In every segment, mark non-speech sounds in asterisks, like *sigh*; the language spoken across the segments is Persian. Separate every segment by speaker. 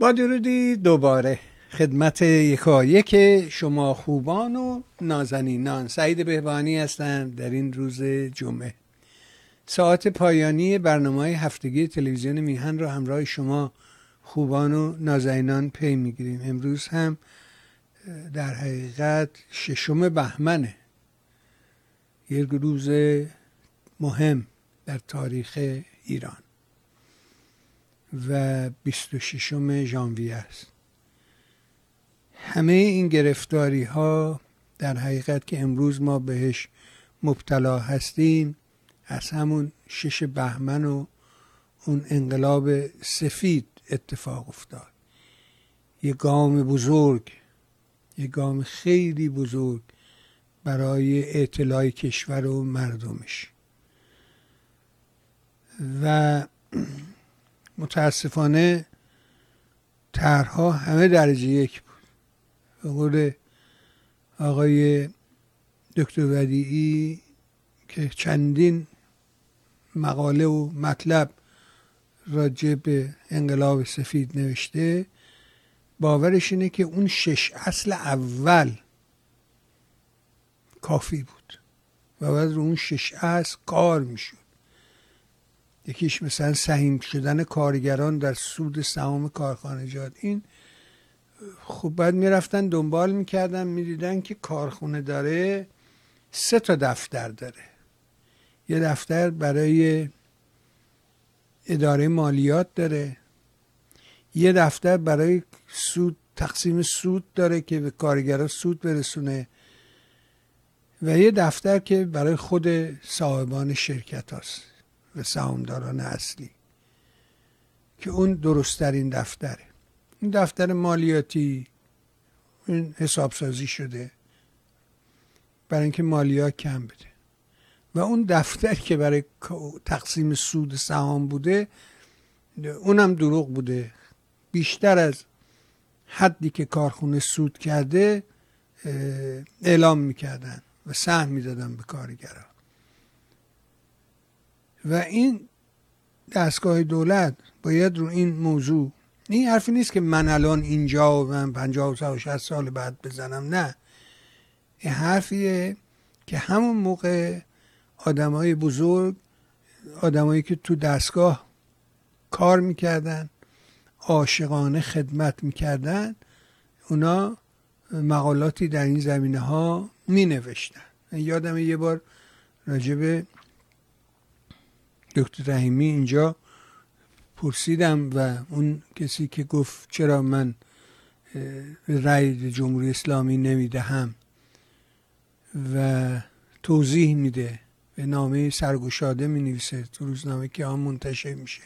Speaker 1: با درودی دوباره خدمت یکایک شما خوبان و نازنینان. سعید بهبانی هستند در این روز جمعه. ساعت پایانی برنامه هفتگی تلویزیون میهن را همراه شما خوبان و نازنینان پی می‌گیریم. امروز هم در حقیقت ششم بهمنه یک روز مهم در تاریخ ایران. و 26 ژانویه است. همه این گرفتاری ها در حقیقت که امروز ما بهش مبتلا هستیم از همون شش بهمن و اون انقلاب سفید اتفاق افتاد. یه گام بزرگ یه گام خیلی بزرگ برای اطلاع کشور و مردمش. و متاسفانه طرحها همه درجه یک بود. به قول آقای دکتر ودیعی که چندین مقاله و مطلب راجع به انقلاب سفید نوشته باورش اینه که اون شش اصل اول کافی بود و بعد رو اون شش اصل کار می‌شد. یکیش مثلا سهیم شدن کارگران در سود سهام کارخانجات این خب بعد می‌رفتن دنبال می‌کردن می‌دیدن که کارخونه داره سه تا دفتر داره. یه دفتر برای اداره مالیات داره. یه دفتر برای سود تقسیم سود داره که به کارگرا سود برسونه. و یه دفتر که برای خود صاحبان شرکت هاست. و سهامداران اصلی که اون درستترین دفتره. این دفتر مالیاتی این حسابسازی شده برای اینکه مالیات کم بده. و اون دفتر که برای تقسیم سود سهام بوده اونم دروغ بوده. بیشتر از حدی که کارخونه سود کرده اعلام می‌کردن و سهم می‌دادن به کارگران. و این دستگاه دولت باید رو این موضوع این حرفی نیست که من الان اینجا و من 50 و 60 سال بعد بزنم نه. این حرفیه که همون موقع آدمای بزرگ آدمایی که تو دستگاه کار می‌کردن عاشقانه خدمت می‌کردن اونا مقالاتی در این زمینه ها می نوشتن یادم یه بار راجب دکتر رحیمی اینجا پرسیدم و اون کسی که گفت چرا من رأی جمهوری اسلامی نمی‌دهم و توضیح میده به نامه سرگشاده می نویسه تو روزنامه که آن منتشر میشه.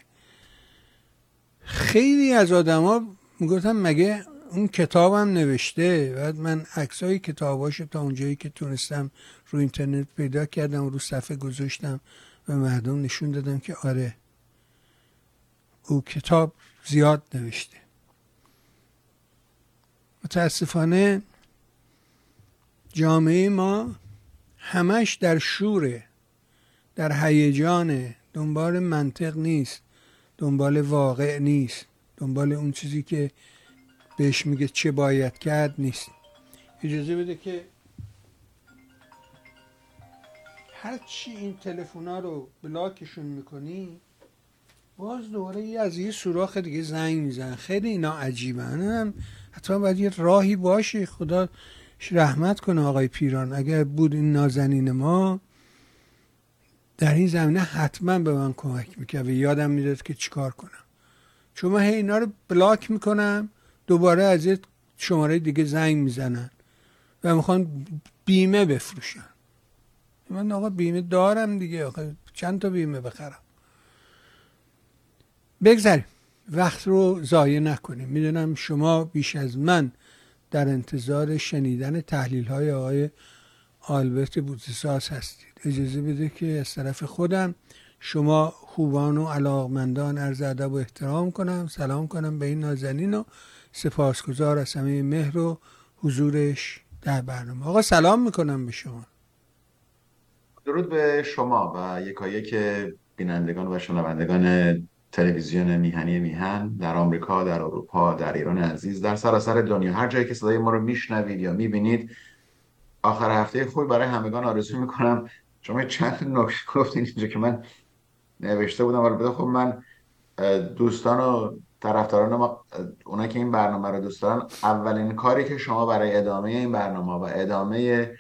Speaker 1: خیلی از آدما می‌گفتن مگه اون کتابم نوشته؟ بعد من عکسای کتاباش تا اونجایی که تونستم رو اینترنت پیدا کردم و رو صفحه گذاشتم و مردم نشون دادم که آره او کتاب زیاد نوشته. متاسفانه جامعه ما همش در شوره در هیجان دنبال منطق نیست دنبال واقع نیست دنبال اون چیزی که بهش میگه چه باید کرد نیست. اجازه بده که هرچی این تلفونا رو بلاکشون می‌کنی باز دوباره یه از یه سوراخ دیگه زنگ میزن خیلی اینا عجیبن. هم حتی باید یه راهی باشه. خدا رحمت کنه آقای پیران. اگر بود این نازنین ما در این زمینه حتما به من کمک می‌کرد. و یادم می‌داد که چیکار کنم. چون من اینا رو بلاک می‌کنم دوباره از یه شماره دیگه زنگ می‌زنن و می‌خوان بیمه بفروشن. من آقا بیمه دارم دیگه آقا چند تا بیمه بخرم؟ بگذاریم. وقت رو ضایع نکنیم. می‌دونم شما بیش از من در انتظار شنیدن تحلیل های آقای آلبرت بوتساس هستید. اجازه بده که از طرف خودم شما خوبان و علاقمندان عرض ادب و احترام کنم. سلام کنم به این نازنین و سپاسگزار از همه مهر و حضورش در برنامه. آقا سلام می‌کنم به شما.
Speaker 2: درود به شما و یکایی که بینندگان و شنوندگان تلویزیون میهنی میهن در آمریکا در اروپا در ایران عزیز در سراسر دنیا. هر جایی که صدای ما رو میشنوید یا می‌بینید آخر هفته خوبی برای همگان آرزو می‌کنم. شما چند نکته گفتین اینجا که من نوشته بودم. البته خب من دوستان و طرفداران ما اونا که این برنامه رو دوست دارن اولین کاری که شما برای ادامه این برنامه و ادامه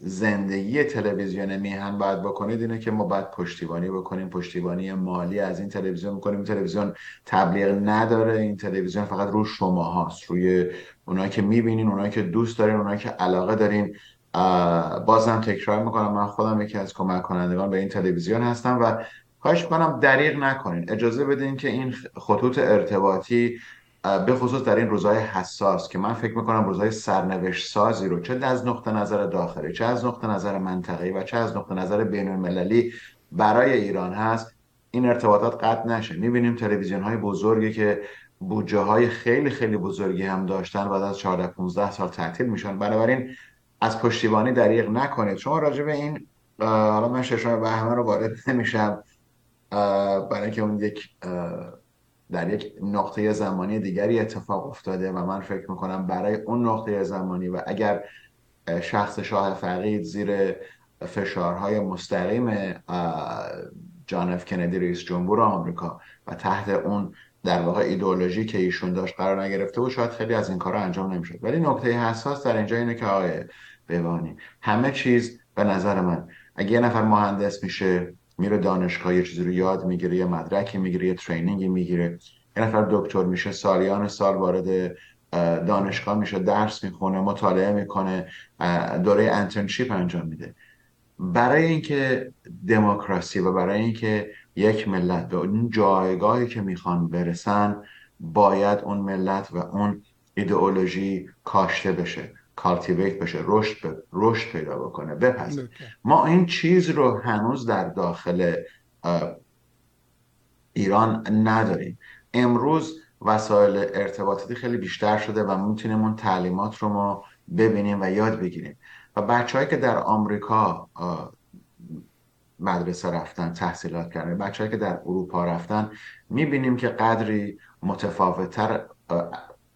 Speaker 2: زندگی تلویزیون میهن باید بکنید اینه که ما باید پشتیبانی بکنیم. پشتیبانی مالی از این تلویزیون بکنیم این تلویزیون تبلیغ نداره. این تلویزیون فقط روی شما هاست روی اونایی که می‌بینین اونایی که دوست دارین اونایی که علاقه دارین بازم تکرار می‌کنم. من خودم یکی از کمک کنندگان به این تلویزیون هستم و خواهش کنم دریغ نکنین. اجازه بدین که این خطوط ارتباطی به خصوص در این روزهای حساس که من فکر می‌کنم روزهای سرنوشت سازی رو چه از نقطه نظر داخلی چه از نقطه نظر منطقی و چه از نقطه نظر بین المللی برای ایران هست این ارتباطات قطع نشه. می‌بینیم تلویزیون های بزرگی که بودجه های خیلی خیلی بزرگی هم داشتن بعد از 14 15 سال تعطیل میشن. بنابراین از پشتیبانی دریغ نکنید. شما راجع به این حالا من ششم بهمن رو وارد نمیشم. برای اینکه اون یک در یک نقطه زمانی دیگری اتفاق افتاده و من فکر می‌کنم برای اون نقطه زمانی و اگر شخص شاه فقید زیر فشارهای مستقیم جان اف کندی رئیس جمهور آمریکا و تحت اون در واقع ایدئولوژی که ایشون داشت قرار نگرفته بود شاید خیلی از این کارا انجام نمی‌شد. ولی نکته حساس در اینجا اینه که آقای ببانی همه چیز به نظر من اگه یه نفر مهندس میشه میره دانشگاه یه چیزی رو یاد می‌گیره یه مدرکی می‌گیره یه ترینینگی می‌گیره. یه نفر دکتر میشه سالیان سال وارد دانشگاه میشه درس می‌خونه مطالعه می‌کنه دوره انترنشیپ انجام میده. برای اینکه دموکراسی و برای اینکه یک ملت به اون جایگاهی که می‌خوان برسن باید اون ملت و اون ایدئولوژی کاشته بشه. کالتیویت بشه رشد رشد پیدا بکنه. بپس ما این چیز رو هنوز در داخل ایران نداریم. امروز وسایل ارتباطاتی خیلی بیشتر شده و می‌تونیم اون تعلیمات رو ما ببینیم و یاد بگیریم. و بچههایی که در آمریکا مدرسه رفتن تحصیلات کردن بچههایی که در اروپا رفتن می‌بینیم که قدری متفاوتتر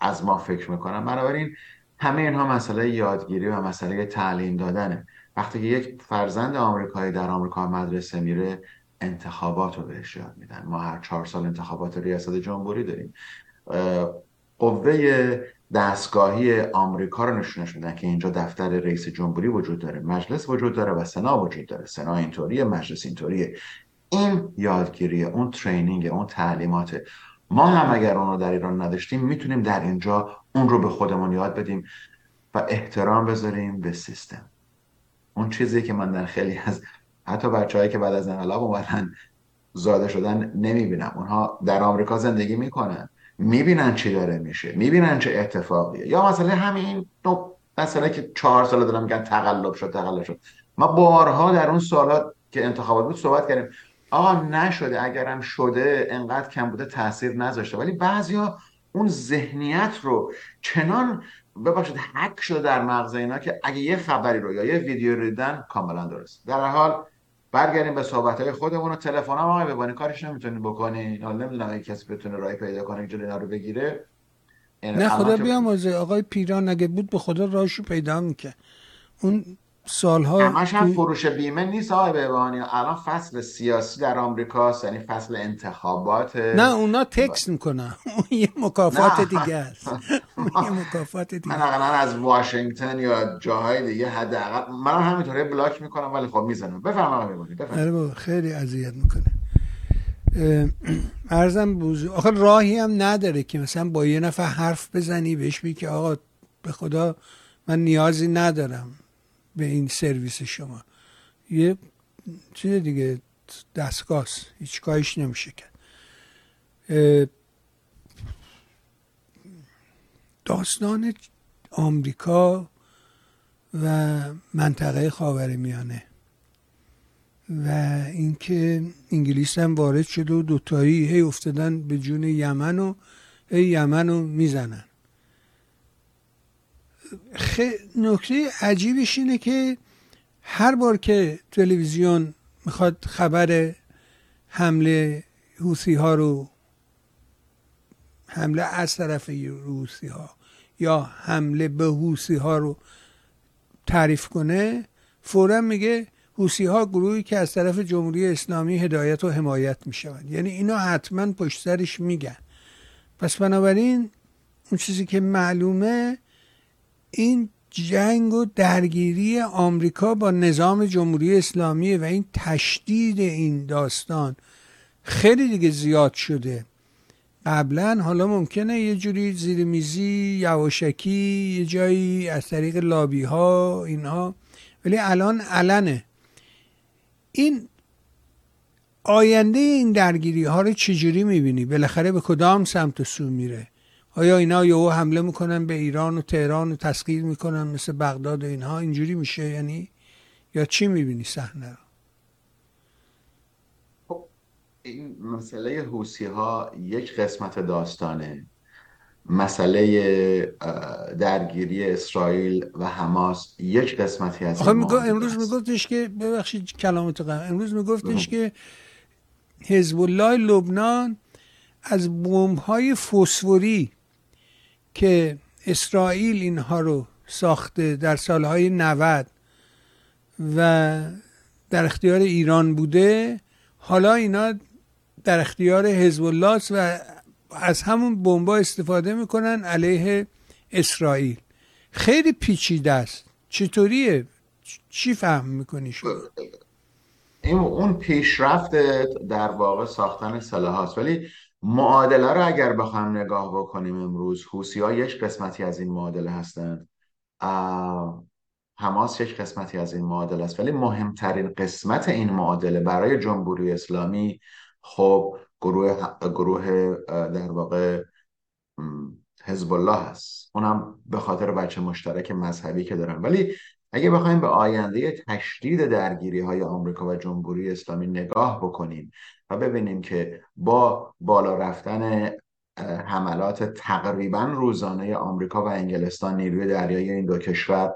Speaker 2: از ما فکر می‌کنن. بنابراین همه اینها مسئله یادگیری و مسئله تعلیم دادنه. وقتی که یک فرزند آمریکایی در آمریکا مدرسه میره انتخابات رو بهش یاد میدن. ما هر چهار سال انتخابات ریاست جمهوری داریم. قوه دستگاهی آمریکا رو نشونش میدن که اینجا دفتر رئیس جمهوری وجود داره مجلس وجود داره و سنا وجود داره. سنا اینطوریه مجلس اینطوریه. این یادگیری اون ترینینگ اون تعلیمات. ما هم اگر اون رو در ایران نداشتیم می‌تونیم در اینجا اون رو به خودمون یاد بدیم و احترام بذاریم به سیستم. اون چیزی که من در خیلی از حتی بچههایی که بعد از انقلاب اومدن زاده شدن نمی‌بینم. اونها در آمریکا زندگی می‌کنن. می‌بینن چی داره میشه. می‌بینن چه اتفاقیه. یا مثلا همین دو مثلا که چهار سال دارم میگن تقلب شد تقلب شد. ما بارها در اون سالات که انتخابات بود صحبت کردیم. آقا نشده اگرم شده انقدر کم بوده تاثیر نذاشته. ولی بعضیا اون ذهنیت رو چنان ببخشید حک شده در مغز اینا که اگه یه خبری رو یا یه ویدیو رو دیدن کاملا درست. در حال برگردیم به صحبت های خودمون و تلفن هم آقای ببانی کارش نمی‌تونین بکنین حالا نمی‌دونم اگه کسی بتونه رای پیدا کنه جلوی رو بگیره.
Speaker 1: نه خدا بیامرزه. آقای پیران اگه بود به خدا راهشو پیدا می‌کرد. اون سالها
Speaker 2: همش هم فروش بیمه نیست آقای بهبانی الان فصل سیاسی در آمریکاست یعنی فصل انتخابات
Speaker 1: نه اونا تکس می‌کنن. *laughs* *laughs* اون یه مکافات دیگه است. یه مکافات دیگه
Speaker 2: من اقلا از واشنگتن یا جاهای دیگه حداقل من همینطوری بلاک می‌کنم ولی خب می‌زنم. بفرما آقای
Speaker 1: بهبانی خیلی اذیت می‌کنه. *clears throat* ارزم بوزو آخه راهی هم نداره که مثلا با یه نفر حرف بزنی بهش بگی که آقا به خدا من نیازی ندارم. به این سرویس شما. یه چیز دیگه دستگاه هیچ کاهش نمیشه کرد. داستان آمریکا و منطقه خاورمیانه و اینکه انگلیس هم وارد شده و دوتایی هی افتادن به جون یمن و هی یمن رو می‌زنن. نکته عجیبش اینه که هر بار که تلویزیون می‌خواد خبر حمله حوثی ها رو حمله از طرف روسی ها یا حمله به حوثی ها رو تعریف کنه فورا میگه حوسی ها گروهی که از طرف جمهوری اسلامی هدایت و حمایت می‌شوند. یعنی اینا حتما پشت سرش میگن. پس بنابراین اون چیزی که معلومه این جنگ و درگیری آمریکا با نظام جمهوری اسلامی و این تشدید این داستان خیلی دیگه زیاد شده. قبلا حالا ممکنه یه جوری زیر میزی یواشکی یه جایی از طریق لابی ها اینها. ولی الان علنه. این آینده این درگیری ها رو چجوری می‌بینی؟ بالاخره به کدام سمت و سو میره؟ آیا اینا یهو حمله می‌کنن به ایران و تهران و تسخیر می‌کنن مثل بغداد و اینها؟ اینجوری میشه؟ یعنی یا چی می‌بینی صحنه رو؟
Speaker 2: خب، این مسئله حوسی ها یک قسمت داستانه. مسئله درگیری اسرائیل و حماس یک قسمتی از
Speaker 1: امروز میگفتش که ببخشید کلامت امروز میگفتش که حزب الله لبنان از بمب های فسفوری که اسرائیل اینها رو ساخته در سالهای 90 و در اختیار ایران بوده حالا اینا در اختیار حزب الله و از همون بمبا استفاده می‌کنن علیه اسرائیل. خیلی پیچیده است. چطوریه؟ چی فهم می‌کنی شما؟
Speaker 2: این اون پیشرفت در واقع ساختن سلاح هست ولی معادله رو اگر بخوایم نگاه بکنیم امروز حوسی ها یک قسمتی از این معادله هستند. حماس یک قسمتی از این معادله است. ولی مهمترین قسمت این معادله برای جمهوری اسلامی خب گروه گروه در واقع حزب الله هست. اونم به خاطر بچه مشترک مذهبی که دارن. ولی اگه بخوایم به آینده تشدید درگیری های آمریکا و جمهوری اسلامی نگاه بکنیم ببینیم که با بالا رفتن حملات تقریبا روزانه آمریکا و انگلستان نیروی دریایی این دو کشور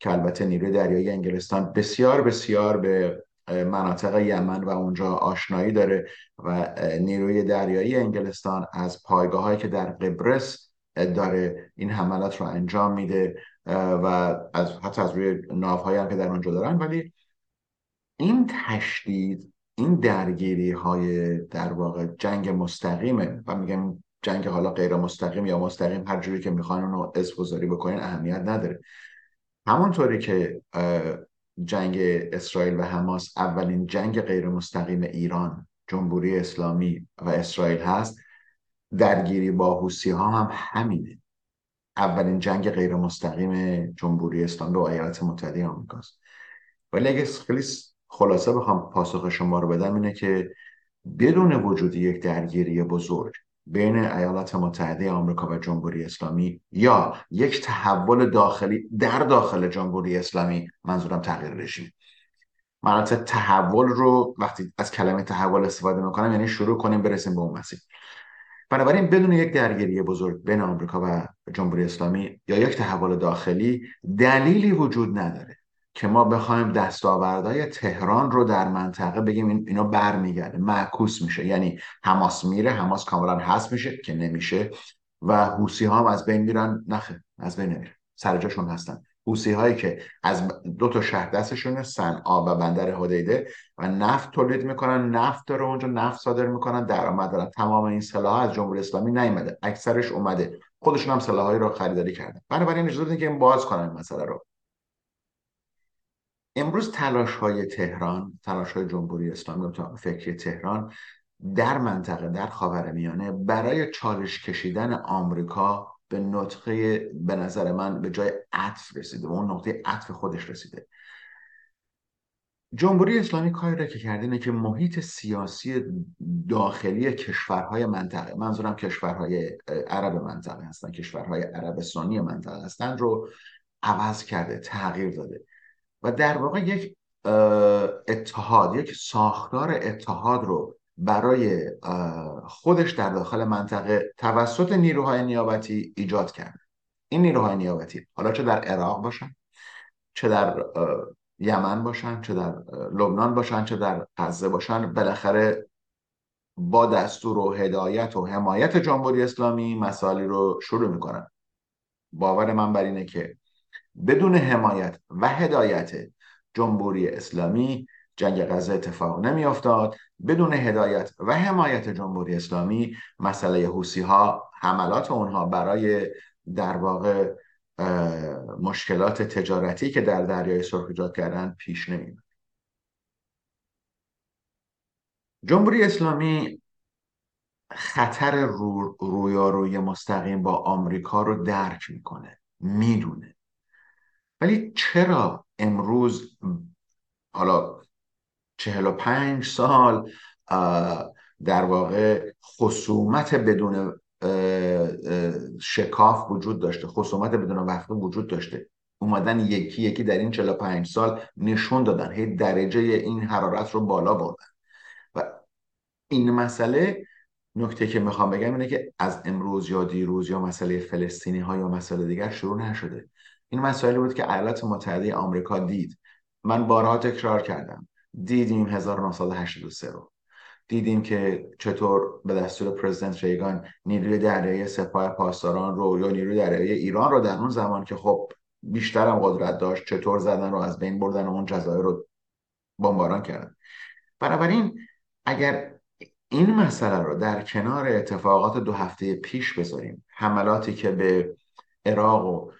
Speaker 2: که البته نیروی دریایی انگلستان بسیار بسیار به مناطق یمن و اونجا آشنایی داره و نیروی دریایی انگلستان از پایگاه هایی که در قبرس داره این حملات رو انجام میده و از حتی از روی ناوهایی هم که در اونجا دارن. ولی این تشدید این درگیری های در واقع جنگ مستقیمه و میگم جنگ حالا غیر مستقیم یا مستقیم هر جوری که می‌خوان اونو اسم بکنین اهمیت نداره. همونطوری که جنگ اسرائیل و حماس اولین جنگ غیر مستقیم ایران جمهوری اسلامی و اسرائیل هست درگیری با حوسی ها هم همینه. اولین جنگ غیر مستقیم جمهوری اسلامی با ایالات متحده آمریکاست. ولی اگه خیلی خلاصه بخوام پاسخ شما رو بدم اینه که بدون وجود یک درگیری بزرگ بین ایالات متحده آمریکا و جمهوری اسلامی یا یک تحول داخلی در داخل جمهوری اسلامی منظورم تغییر رژیم. من تحول رو وقتی از کلمه تحول استفاده می‌کنم یعنی شروع کنیم برسیم به اون مسیر. بنابراین بدون یک درگیری بزرگ بین آمریکا و جمهوری اسلامی یا یک تحول داخلی دلیلی وجود نداره. که ما بخوایم دستاوردهای تهران رو در منطقه بگیم این اینا برمیگرده. معکوس میشه. یعنی حماس میره حماس کاملا هست میشه که نمیشه و حوسی ها هم از بین میرن. نخه از بین نمیره سر جاشون هستن. حوسی هایی که از دو تا شهر دستشونه صنعا و بندر حدیده و نفت تولید می‌کنن نفت داره اونجا نفت صادر می‌کنن درآمد دارن. تمام این سلاح از جمهوری اسلامی نیومده اکثرش اومده. خودشون هم سلاحایی رو خریداری کردن. بنابراین اجازه که این باز کنن مسئله رو. امروز تلاش های تهران تلاش های جمهوری اسلامی و فکری تهران در منطقه در خاورمیانه برای چالش کشیدن آمریکا به نطقه به نظر من به جای عطف رسیده به اون نقطه عطف خودش رسیده. جمهوری اسلامی کاری را که کرده اینه که محیط سیاسی داخلی کشورهای منطقه منظورم کشورهای عرب منطقه هستن کشورهای عرب سنی منطقه هستن رو عوض کرده تغییر داده. و در واقع یک اتحاد یک ساختار اتحاد رو برای خودش در داخل منطقه توسط نیروهای نیابتی ایجاد کرده این نیروهای نیابتی حالا چه در عراق باشن چه در یمن باشن چه در لبنان باشن چه در غزه باشن. بالاخره با دستور و هدایت و حمایت جمهوری اسلامی مسائلی رو شروع می‌کنن. باور من بر اینه که بدون حمایت و هدایت جمهوری اسلامی جنگ غزه اتفاق نمیافتاد. بدون هدایت و حمایت جمهوری اسلامی مسئله حوسی ها حملات اونها برای در واقع مشکلات تجارتی که در دریای سرخ ایجاد کردن پیش نمیاد جمهوری اسلامی خطر رو رویاروی مستقیم با آمریکا رو درک می‌کنه می‌دونه. ولی چرا امروز حالا چهل و پنج سال در واقع خصومت بدون شکاف وجود داشته خصومت بدون وقت وجود داشته. اومدن یکی یکی در این 45 سال نشون دادن هی درجه این حرارت رو بالا بردن. و این مسئله نکته که می‌خوام بگم اینه که از امروز یا دیروز یا مسئله فلسطینی ها یا مسئله دیگر شروع نشده. این مسئله بود که ایالات متحده آمریکا دید. من بارها تکرار کردم. دیدیم 1983 رو. دیدیم که چطور به دستور پرزیدنت ریگان نیروی دریایی سپاه پاسداران رو یا نیروی دریایی ایران رو در اون زمان که خب بیشتر هم قدرت داشت چطور زدن رو از بین بردن و اون جزایر رو بمباران کردن. بنابراین اگر این مسئله رو در کنار اتفاقات دو هفته پیش بذاریم حملاتی که به عراق و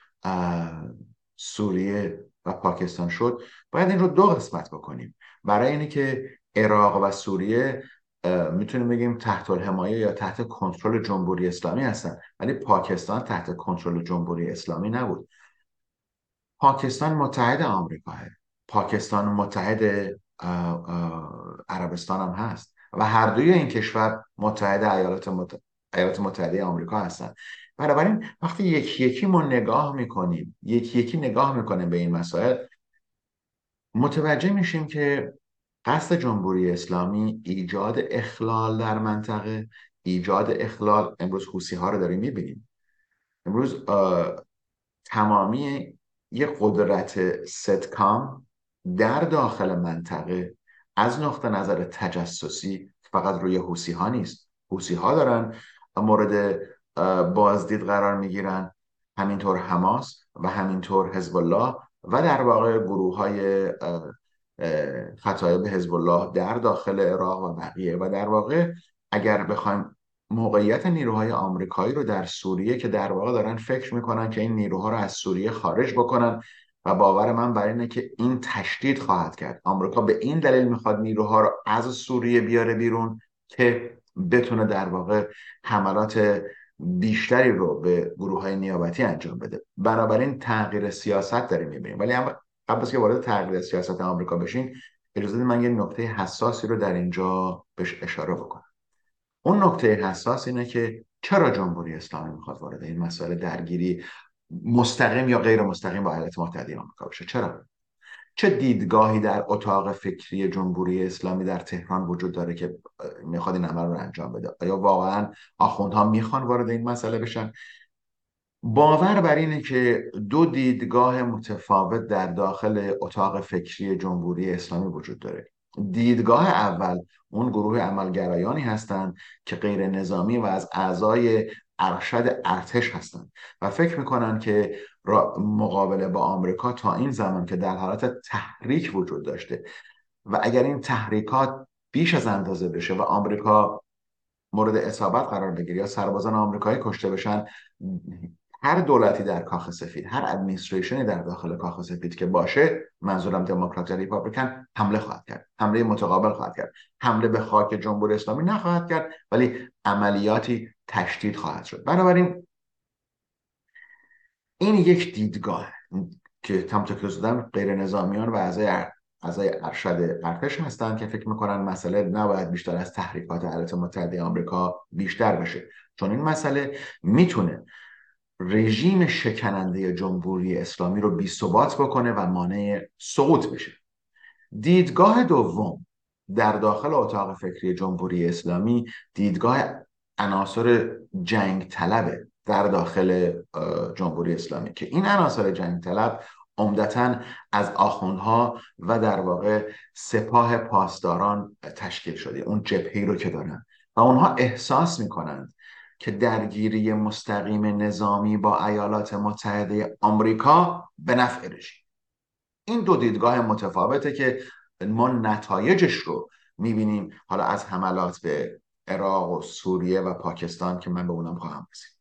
Speaker 2: سوریه و پاکستان شد. باید این رو دو قسمت بکنیم. برای اینه که عراق و سوریه می‌تونیم بگیم تحت الحمایه یا تحت کنترل جمهوری اسلامی هستن. ولی پاکستان تحت کنترل جمهوری اسلامی نبود. پاکستان متحد آمریکاه پاکستان متحد عربستان هم هست. و هر دوی این کشور متحد ایالات, ایالات متحده آمریکا هستند بنابراین وقتی یکی یکی ما نگاه می‌کنیم یکی یکی نگاه می‌کنیم به این مسائل متوجه میشیم که قصد جمهوری اسلامی ایجاد اخلال در منطقه ایجاد اخلال امروز حوسی ها رو داریم می‌بینیم. امروز تمامی یه قدرت ستکام در داخل منطقه از نقطه نظر تجسسی فقط روی حوسی ها نیست. حوسی ها دارن مورد بازدید قرار می‌گیرن. همینطور حماس و همینطور حزب الله و در واقع گروه های خطایب حزب الله در داخل عراق و بقیه. و در واقع اگر بخوایم موقعیت نیروهای آمریکایی رو در سوریه که در واقع دارن فکر می‌کنن که این نیروها رو از سوریه خارج بکنن و باور من بر اینه که این تشدید خواهد کرد. آمریکا به این دلیل می‌خواد نیروها رو از سوریه بیاره بیرون که بتونه در واقع حملات بیشتری رو به گروه های نیابتی انجام بده. بنابراین تغییر سیاست داریم می‌بینیم. ولی قبل از که وارد تغییر سیاست آمریکا بشین اجازه من یه نکته حساسی رو در اینجا بهش اشاره بکنم. اون نکته حساس اینه که چرا جمهوری اسلامی می‌خواد وارد این مسائل درگیری مستقیم یا غیر مستقیم با ایالات متحده آمریکا بشه؟ چرا؟ چه دیدگاهی در اتاق فکری جمهوری اسلامی در تهران وجود داره که می‌خواد این عمل رو انجام بده؟ آیا واقعا آخوندها می‌خوان وارد این مسئله بشن؟ باور بر اینه که دو دیدگاه متفاوت در داخل اتاق فکری جمهوری اسلامی وجود داره. دیدگاه اول اون گروه عملگرایانی هستند که غیر نظامی و از اعضای ارشد ارتش هستند و فکر می‌کنن که مقابله با آمریکا تا این زمان که در حالت تحریک وجود داشته. و اگر این تحریکات بیش از اندازه بشه و آمریکا مورد اصابت قرار بگیره یا سربازان آمریکایی کشته بشن هر دولتی در کاخ سفید هر ادمنستریشنی در داخل کاخ سفید که باشه منظورم دموکرات یا ریپابلیکن حمله خواهد کرد. حمله متقابل خواهد کرد. حمله به خاک جمهوری اسلامی نخواهد کرد ولی عملیاتی تشدید خواهد شد. بنابراین این یک دیدگاه که همونطور که غیر نظامیان و اعضای اعضای ارشد ارتش هستن که فکر می‌کنن مسئله نباید بیشتر از تحریکات ایالات متحده آمریکا بیشتر بشه. چون این مسئله می‌تونه رژیم شکننده جمهوری اسلامی رو بی بکنه و مانع سقوط بشه. دیدگاه دوم در داخل اتاق فکری جمهوری اسلامی دیدگاه عناصر جنگ طلبه در داخل جمهوری اسلامی که این عناصر جنگ طلب عمدتا از آخوندها و در واقع سپاه پاسداران تشکیل شده اون جبهی رو که دارن. و اونها احساس می‌کنند که درگیری مستقیم نظامی با ایالات متحده آمریکا به نفع رژیم. این دو دیدگاه متفاوته که ما نتایجش رو می‌بینیم حالا از حملات به عراق و سوریه و پاکستان که من به اونم خواهم رسید.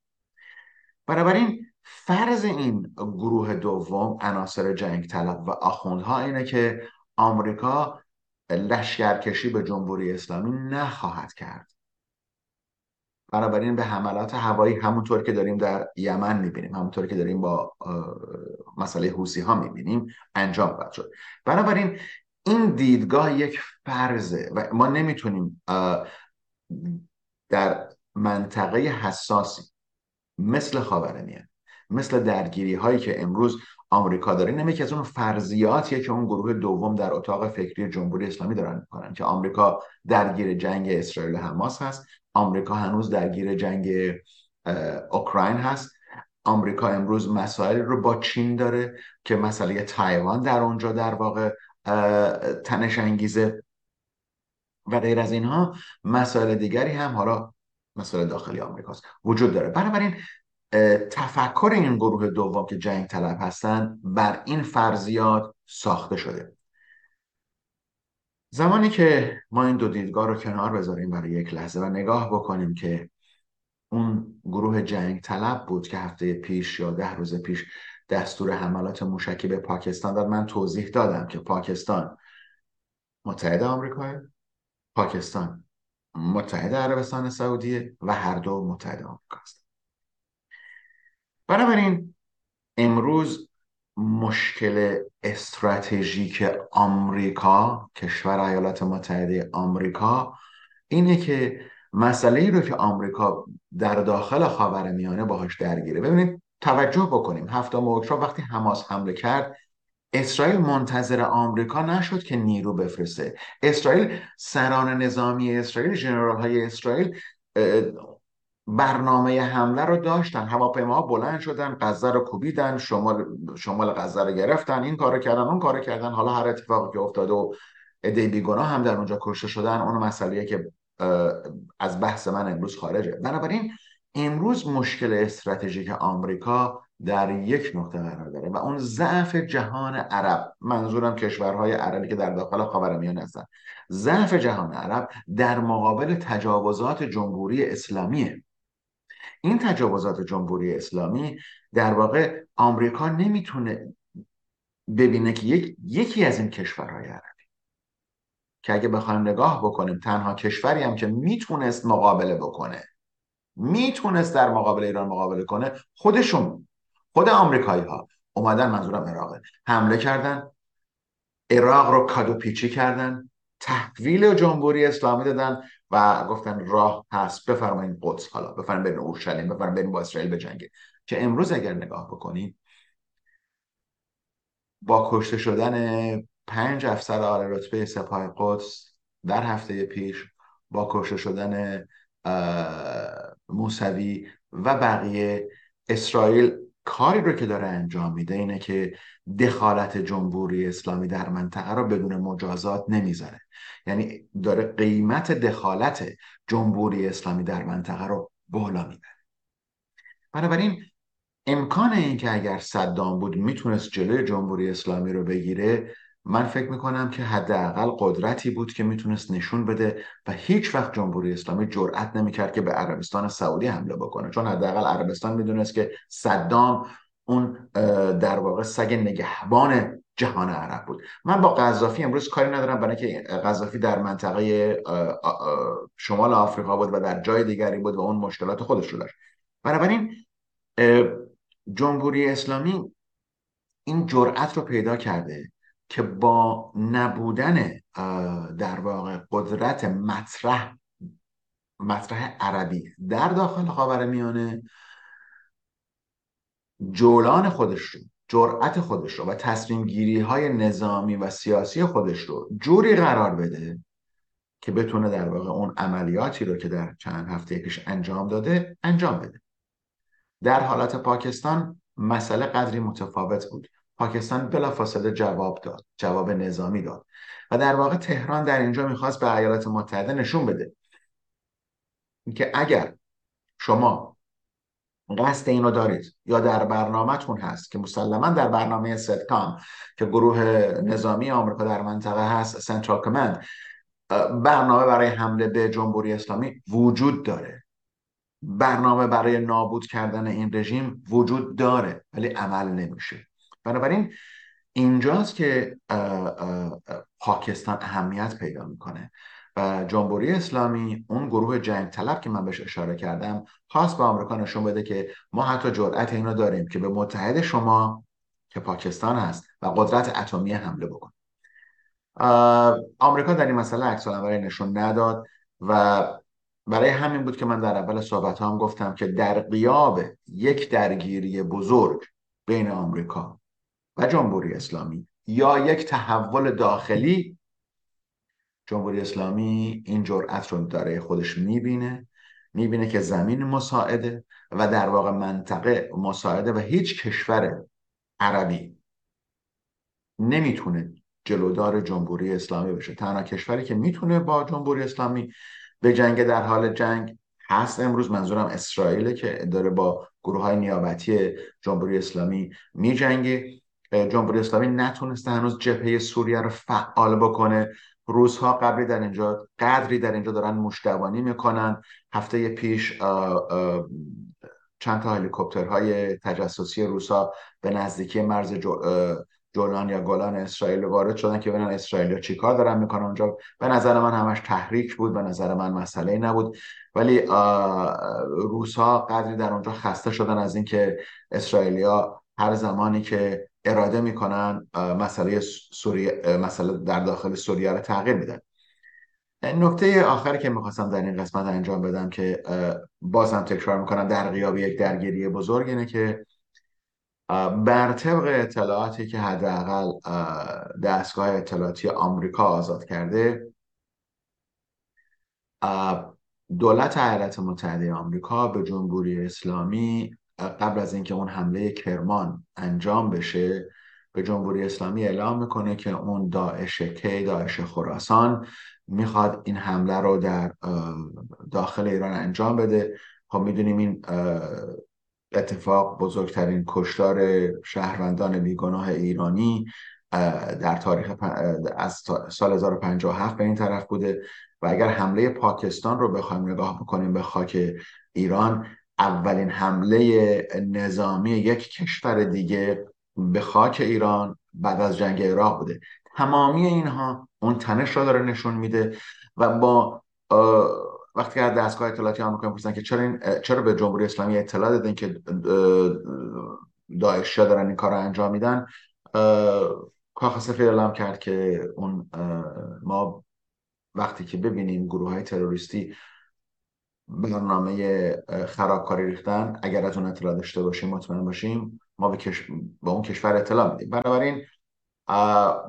Speaker 2: بنابراین فرض این گروه دوم عناصر جنگ طلب و آخوندها اینه که آمریکا لشکرکشی به جمهوری اسلامی نخواهد کرد. بنابراین به حملات هوایی همونطور که داریم در یمن می‌بینیم همونطور که داریم با مسئله حوسی ها می‌بینیم انجام خواهد شد. بنابراین این دیدگاه یک فرضه و ما نمی‌تونیم در منطقه حساسی مثل خاورمیانه مثل درگیری هایی که امروز آمریکا داره. این که از اون فرضیاتیه که اون گروه دوم در اتاق فکری جمهوری اسلامی دارن می‌کنن که آمریکا درگیر جنگ اسرائیل و حماس هست. آمریکا هنوز درگیر جنگ اوکراین هست. آمریکا امروز مسائل رو با چین داره که مسئله تایوان در اونجا در واقع تنش انگیزه و غیر از اینها. مسائل دیگری هم حالا مسائل داخلی آمریکاست. وجود داره. بنابراین تفکر این گروه دوم که جنگ طلب هستن بر این فرضیات ساخته شده. زمانی که ما این دو دیدگاه رو کنار بذاریم برای یک لحظه و نگاه بکنیم که اون گروه جنگ طلب بود که هفته پیش یا ده روز پیش دستور حملات موشکی به پاکستان داد من توضیح دادم که پاکستان متحد آمریکا پاکستان متحد عربستان سعودیه و هر دو متحد آمریکا هستند. بنابراین امروز مشکل استراتژیک آمریکا کشور ایالات متحده آمریکا اینه که مسئله ای رو که آمریکا در داخل خاورمیانه باهاش درگیره. ببینید توجه بکنیم. هفتم اکتبر وقتی حماس حمله کرد اسرائیل منتظر آمریکا نشد که نیرو بفرسته. اسرائیل سران نظامی اسرائیل جنرال های اسرائیل برنامه حمله رو داشتن. هواپیما بلند شدن غزه رو کوبیدن شمال شمال غزه رو گرفتن. این کارو کردن اون کارو کردن. حالا هر اتفاقی که افتاده و عده بیگناه هم در اونجا کشته شدن اون مسئله که از بحث من امروز خارجه. بنابراین امروز مشکل استراتژیک آمریکا در یک نقطه قرار داره و اون ضعف جهان عرب منظورم کشورهای عربی که در داخل خاورمیانه هستن. ضعف جهان عرب در مقابل تجاوزات جمهوری اسلامیه این تجاوزات جمهوری اسلامی در واقع آمریکا نمی‌تونه ببینه که یک، یکی از این کشورهای عربی که اگه بخوایم نگاه بکنیم تنها کشوری هم که می‌تونست مقابله بکنه می‌تونست در مقابل ایران مقابله کنه خودشون خود آمریکایی ها اومدن منظورم عراقه حمله کردن. عراق رو کادو پیچی کردن. تحویل جمهوری اسلامی دادن و گفتن راه هست. بفرمایید قدس. حالا بفرمایید برین اورشلیم بفرمایید برین با اسرائیل بجنگید که امروز اگر نگاه بکنید با کشته شدن پنج افسر عالی رتبه سپاه قدس در هفته پیش با کشته شدن موسوی و بقیه اسرائیل کاری رو که داره انجام میده اینه که دخالت جمهوری اسلامی در منطقه رو بدون مجازات نمی‌ذاره. یعنی داره قیمت دخالت جمهوری اسلامی در منطقه رو بالا می‌بره. بنابراین امکان این که اگر صدام بود می‌تونست جلوی جمهوری اسلامی رو بگیره من فکر می‌کنم که حداقل قدرتی بود که می‌تونست نشون بده و هیچ وقت جمهوری اسلامی جرأت نمی‌کرد که به عربستان سعودی حمله بکنه. چون حداقل عربستان می‌دونست که صدام اون در واقع سگ نگهبان جهان عرب بود. من با قذافی امروز کاری ندارم برای که قذافی در منطقه شمال آفریقا بود و در جای دیگری بود و اون مشکلات خودش رو داشت. بنابراین جمهوری اسلامی این جرأت رو پیدا کرده. که با نبودن در واقع قدرت مطرح مطرح عربی در داخل خاور میانه جولان خودش رو جرأت خودش رو و تصمیم گیری های نظامی و سیاسی خودش رو جوری قرار بده که بتونه در واقع اون عملیاتی رو که در چند هفته پیش انجام داده انجام بده. در حالت پاکستان مسئله قدری متفاوت بود. پاکستان بلافاصله جواب داد جواب نظامی داد. و در واقع تهران در اینجا می‌خواست به ایالات متحده نشون بده که اگر شما قصد اینو دارید یا در برنامهتون هست که مسلما در برنامه ستکام که گروه نظامی آمریکا در منطقه هست سنترال کمند برنامه برای حمله به جمهوری اسلامی وجود داره. برنامه برای نابود کردن این رژیم وجود داره ولی عمل نمیشه. بنابراین اینجاست که پاکستان اهمیت پیدا می‌کنه. و جمهوری اسلامی اون گروه جنگ طلب که من بهش اشاره کردم خواست به آمریکا نشون بده که ما حتی جرأت اینو داریم که به متحد شما که پاکستان هست و قدرت اتمی حمله بکن. آمریکا در این مسئله عکس نشون نداد و برای همین بود که من در اول صحبت هم گفتم که در قیاب یک درگیری بزرگ بین آمریکا و جمهوری اسلامی. یا یک تحول داخلی جمهوری اسلامی این جرأت رو داره خودش می‌بینه. می‌بینه که زمین مساعده و در واقع منطقه مساعده و هیچ کشور عربی نمی‌تونه جلودار جمهوری اسلامی بشه. تنها کشوری که می‌تونه با جمهوری اسلامی به جنگ در حال جنگ هست. امروز منظورم اسرائیل که داره با گروه های نیابتی جمهوری اسلامی می جنگی جمهوری اسلامی نتونسته هنوز جبهه سوریه رو فعال بکنه. روزها قبلی در اینجا قدری در اینجا دارن مشتوانی می‌کنن. هفته پیش چند تا هلیکوپترهای تجسسی روسا به نزدیکی مرز جولان یا گلان اسرائیل وارد شدن که ببینن اسرائیل چیکار دارن می‌کنن اونجا. به نظر من همش تحریک بود به نظر من مسئله نبود. ولی روس ها قدری در اونجا خسته شدن از اینکه اسرائیلیا هر زمانی که اراده می‌کنن مسئله سوریه مسئله در داخل سوریه رو تغییر میدن نکته آخری که می‌خواستم در این قسمت انجام بدم که بازم تکرار می‌کنم در غیاب یک درگیری بزرگ اینه که بر طبق اطلاعاتی که حداقل دستگاه اطلاعاتی آمریکا آزاد کرده دولت ایالات متحده آمریکا به جمهوری اسلامی قبل از اینکه اون حمله کرمان انجام بشه به جمهوری اسلامی اعلام می‌کنه که اون داعش کی داعش خراسان می‌خواد این حمله رو در داخل ایران انجام بده. خب می‌دونیم این اتفاق بزرگترین کشتار شهروندان بیگناه ایرانی در تاریخ از سال 1057 به این طرف بوده. و اگر حمله پاکستان رو بخوایم نگاه بکنیم به خاک ایران اولین حمله نظامی یک کشور دیگه به خاک ایران بعد از جنگ عراق بوده. تمامی اینها اون تنش را داره نشون میده و با وقتی که دستگاه اطلاعاتی آمریکا می‌پرسن که چرا این چرا به جمهوری اسلامی اطلاع دادن که داعش دارن این کار رو انجام میدن کاخ سفید اعلام کرد که اون ما وقتی که ببینیم گروه های تروریستی برنامه خرابکاری ریختن. اگر از اون اطلاع داشته باشیم مطمئن باشیم ما به, کش... به اون کشور اطلاع میدیم. بنابراین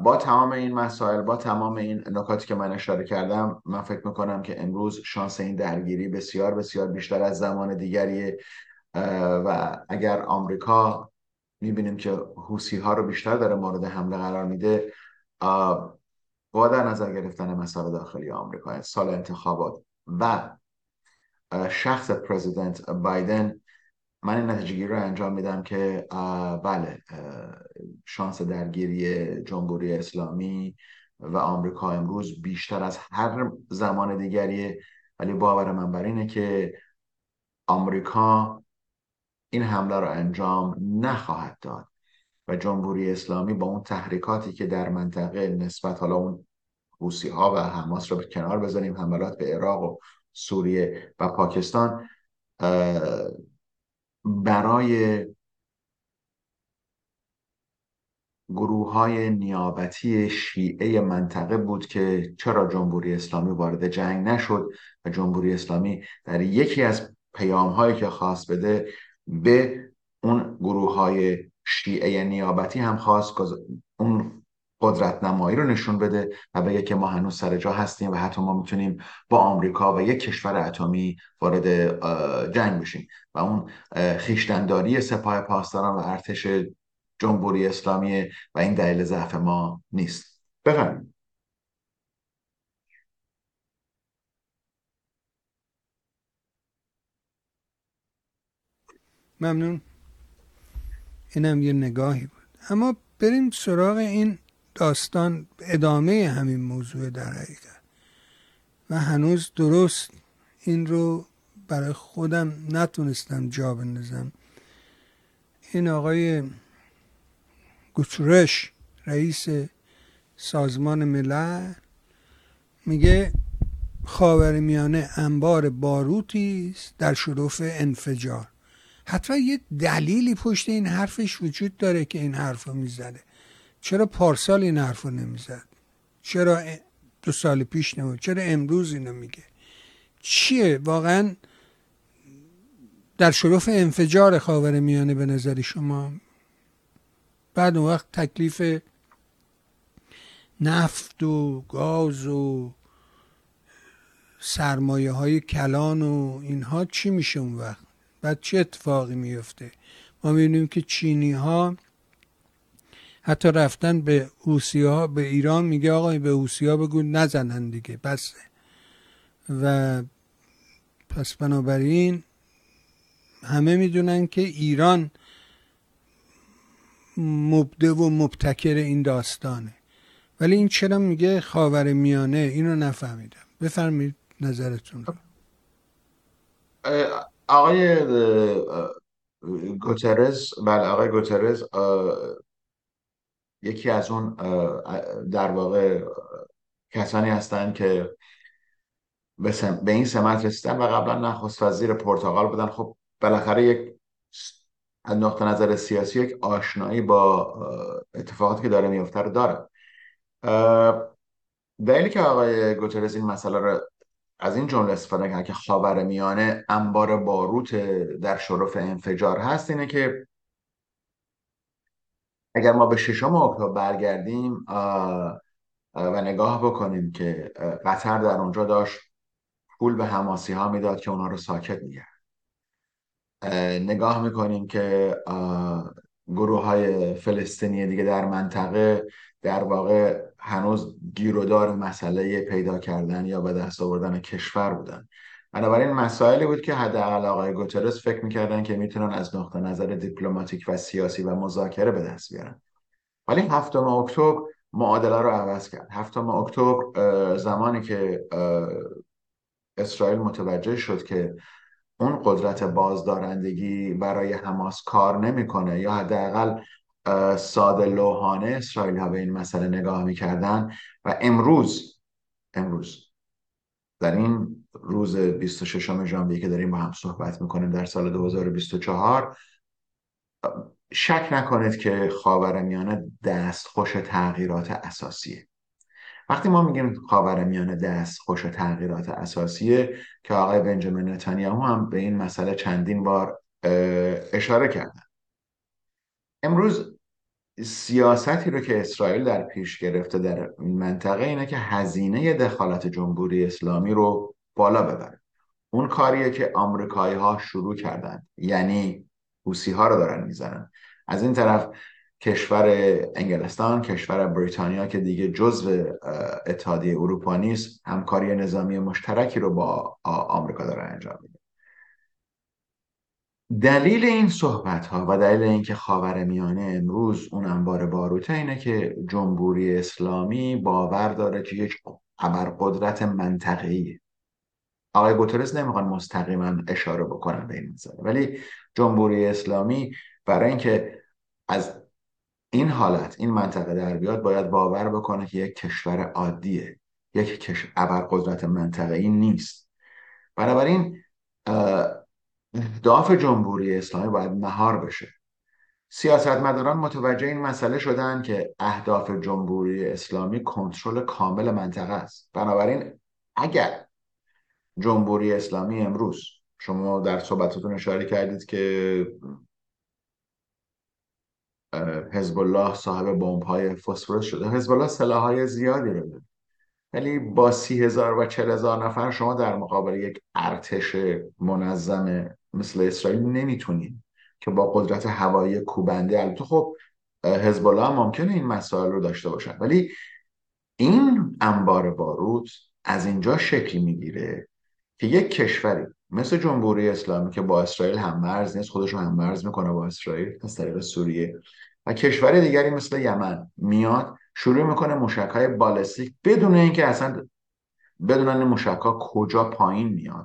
Speaker 2: با تمام این مسائل با تمام این نکاتی که من اشاره کردم من فکر می‌کنم که امروز شانس این درگیری بسیار بسیار بیشتر از زمان دیگریه. و اگر آمریکا می‌بینیم که حوسی ها رو بیشتر داره مورد حمله قرار میده با در نظر گرفتن مسائل داخلی آمریکا سال انتخابات و شخص پرزیدنت بایدن من این نتیجه رو انجام میدم که بله شانس درگیری جمهوری اسلامی و آمریکا امروز بیشتر از هر زمان دیگریه. ولی باور من بر اینه که آمریکا این حمله رو انجام نخواهد داد و جمهوری اسلامی با اون تحریکاتی که در منطقه نسبت حالا اون روسی ها و حماس رو به کنار بذاریم حملات به عراق و سوریه و پاکستان برای گروه های نیابتی شیعه منطقه بود که چرا جمهوری اسلامی وارد جنگ نشد و جمهوری اسلامی در یکی از پیام هایی که خواست بده به اون گروه های شیعه نیابتی هم خواست اون قدرت نمایی رو نشون بده و بگه که ما هنوز سر جا هستیم و حتی ما می‌تونیم با آمریکا و یک کشور اتمی وارد جنگ بشیم. و اون خیشتنداری سپاه پاسداران و ارتش جمهوری اسلامی و این دلیل ضعف ما نیست. بفرمایید.
Speaker 1: ممنون. اینم یه نگاهی بود. اما بریم سراغ این داستان ادامه همین موضوع در حقیقت. و هنوز درست این رو برای خودم نتونستم جا بندازم. این آقای گوترش رئیس سازمان ملل میگه خاورمیانه انبار باروتی است در شرف انفجار. حتما یه دلیلی پشت این حرفش وجود داره که این حرف رو می‌زده چرا پارسال این حرف رو نمی‌زد؟ چرا دو سال پیش نمید چرا امروز اینو میگه؟ چیه؟ واقعا در شرف انفجار خاور میانه به نظر شما؟ بعد اون وقت تکلیف نفت و گاز و سرمایه های کلان و اینها چی میشه اون وقت؟ بعد چه اتفاقی میفته ما می‌بینیم که چینی ها حتی رفتن به حوسی ها به ایران میگه آقای به حوسی ها بگو نزنن دیگه بسه و پس بنابراین همه می‌دونن که ایران مبده و مبتکر این داستانه. ولی این چرا میگه خاور میانه؟ اینو نفهمیدم. بفرمید نظرتون رو.
Speaker 2: آقای گوترز بله آقای گوترز یکی از اون در واقع کسانی هستند که به این سمت رسیدن و قبلا نخست وزیر پرتغال بودن. خب بالاخره یک از نقطه نظر سیاسی یک آشنایی با اتفاقاتی که داره میفته رو داره. دلیلی که آقای گوترز این مسئله رو از این جمله استفاده کرد که خاور میانه انبار باروت در شرف انفجار هست اینه که اگر ما به ششم اکتبر برگردیم و نگاه بکنیم که قطر در اونجا داشت پول به حماسی ها می‌داد که اونا رو ساکت میگرد نگاه می‌کنیم که گروه های فلسطینی دیگه در منطقه در واقع هنوز گیرودار مسئله پیدا کردن یا به دست آوردن کشور بودن. بنابراین مسائلی بود که حداقل آقای گوترس فکر می‌کردن که می‌تونن از نقطه نظر دیپلماتیک و سیاسی و مذاکره به دست بیارن. ولی هفتم اکتبر معادله رو عوض کرد. هفتم اکتبر زمانی که اسرائیل متوجه شد که اون قدرت بازدارندگی برای حماس کار نمی‌کنه یا حداقل ساده لوحانه اسرائیل ها به این مسئله نگاه می‌کردن و امروز امروز در این روز 26 ژانویه که داریم با هم صحبت می‌کنیم در سال 2024 شک نکنید که خاورمیانه دستخوش تغییرات اساسیه. وقتی ما میگیم خاورمیانه دستخوش تغییرات اساسیه که آقای بنجامین نتانیاهو هم به این مسئله چندین بار اشاره کردن. امروز سیاستی رو که اسرائیل در پیش گرفته در منطقه اینه که هزینه دخالت جمهوری اسلامی رو بالا ببره. اون کاریه که آمریکایی ها شروع کردن. یعنی حوسی ها رو دارن می‌زنن. از این طرف کشور انگلستان کشور بریتانیا که دیگه جزو اتحادیه اروپا نیست همکاری نظامی مشترکی رو با آمریکا داره انجام میده. دلیل این صحبت ها و دلیل اینکه خاور میانه امروز اون انبار باروته اینه که جمهوری اسلامی باور داره که یک ابرقدرت منطقه‌ایه. آقای گوترس نمی‌خوان مستقیما اشاره بکنن به این مسئله. ولی جمهوری اسلامی برای اینکه از این حالت این منطقه در بیاد باید باور بکنه که یک کشور عادیه. یک کش... ابرقدرت منطقه ای نیست. بنابراین اهداف جمهوری اسلامی باید مهار بشه. سیاستمداران متوجه این مسئله شدن که اهداف جمهوری اسلامی کنترل کامل منطقه است. بنابراین اگر جمهوری اسلامی امروز. شما در صحبتتون اشاره کردید که حزب الله صاحب بمب های فسفرس شده. حزب الله سلاح های زیادی رو داره. ولی با سی هزار و چل هزار نفر شما در مقابل یک ارتش منظم مثل اسرائیل نمی‌تونید که با قدرت هوایی کوبنده. البته خب حزب الله ممکنه این مسائل رو داشته باشن. ولی این انبار بارود از اینجا شکل می‌گیره که یک کشوری مثل جمهوری اسلامی که با اسرائیل هم مرز نیست خودش هم مرز می‌کنه با اسرائیل از طریق سوریه. و کشور دیگری مثل یمن میاد شروع می‌کنه مشک های بالستیک بدون اینکه اصلا بدون این مشک ها کجا پایین میاد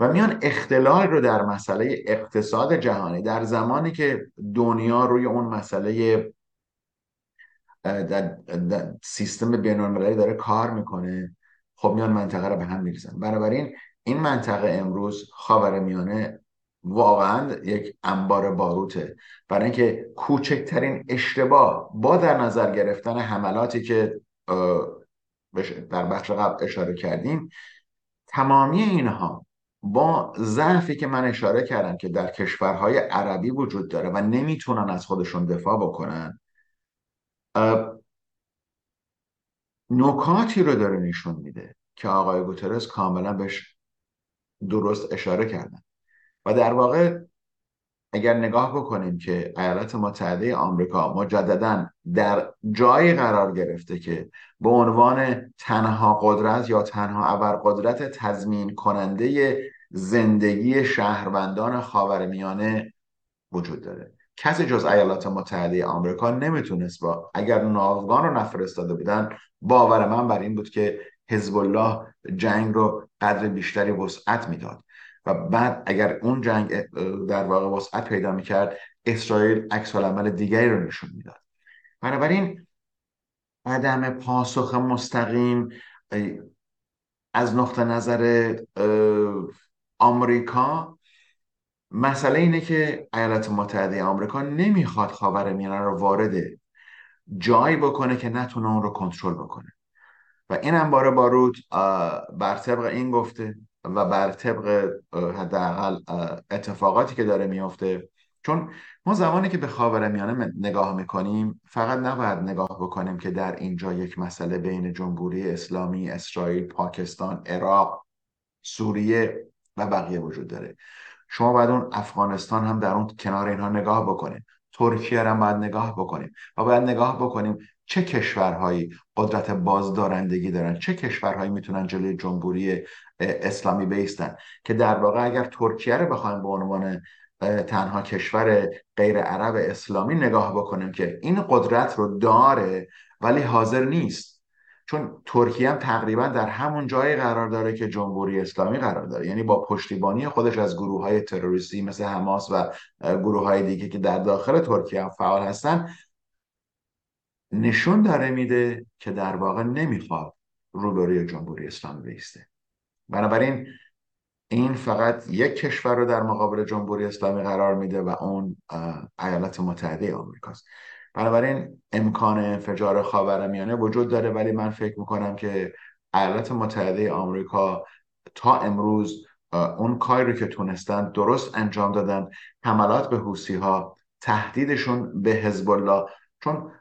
Speaker 2: و میان اختلال رو در مسئله اقتصاد جهانی در زمانی که دنیا روی اون مسئله در, در سیستم بینالمللی داره کار می‌کنه خب میان منطقه رو به هم میریزن. بنابراین این منطقه امروز خاور میانه واقعا یک انبار باروته. برای اینکه کوچکترین اشتباه با در نظر گرفتن حملاتی که در بخش قبل اشاره کردیم تمامی اینها با ضعفی که من اشاره کردم که در کشورهای عربی وجود داره و نمی‌تونن از خودشون دفاع بکنن نکاتی رو داره نشون میده که آقای گوترس کاملا بهش درست اشاره کردن. و در واقع اگر نگاه بکنیم که ایالات متحده آمریکا مجددا در جایی قرار گرفته که به عنوان تنها قدرت یا تنها ابرقدرت تضمین کننده زندگی شهروندان خاورمیانه وجود داره. کسی جز ایالات متحده آمریکا نمی‌تونست با اگر ناوگان رو نفرستاده بودن باور من بر این بود که حزب الله جنگ رو قدر بیشتری وسعت می‌داد. و بعد اگر اون جنگ در واقع وسعت پیدا می‌کرد اسرائیل عکس عمل دیگری رو نشون می‌داد. بنابراین عدم پاسخ مستقیم از نقطه نظر آمریکا مسئله اینه که ایالات متحده آمریکا نمی‌خواد خاور میانه رو وارد جایی بکنه که نتونه اون رو کنترل بکنه. و این انبار بارود بر طبق این گفته و بر طبق حداقل اتفاقاتی که داره میافته. چون ما زمانی که به خاور میانه نگاه می‌کنیم فقط نباید نگاه بکنیم که در اینجا یک مسئله بین جمهوری اسلامی اسرائیل پاکستان عراق سوریه و بقیه وجود داره. شما باید اون افغانستان هم در اون کنار اینها نگاه بکنیم. ترکیه هم باید نگاه بکنیم. و باید نگاه بکنیم چه کشورهایی قدرت بازدارندگی دارن؟ چه کشورهایی می‌تونن جلوی جمهوری اسلامی بیستن؟ که در واقع اگر ترکیه رو بخوایم به عنوان تنها کشور غیر عرب اسلامی نگاه بکنیم که این قدرت رو داره ولی حاضر نیست. چون ترکیه هم تقریبا در همون جایی قرار داره که جمهوری اسلامی قرار داره. یعنی با پشتیبانی خودش از گروه های تروریستی مثل حماس و گروه های دیگه که در داخل ترکیه هم فعال هستن نشون داره میده که در واقع نمی‌خواد روبروی جمهوری اسلامی بیسته بنابراین این فقط یک کشور رو در مقابل جمهوری اسلامی قرار میده و اون ایالات متحده آمریکاست. بنابراین امکان انفجار خاورمیانه وجود داره ولی من فکر می‌کنم که ایالات متحده آمریکا تا امروز اون کاری رو که تونستن درست انجام دادن حملات به حوسی ها تهدیدشون به حزب الله. چون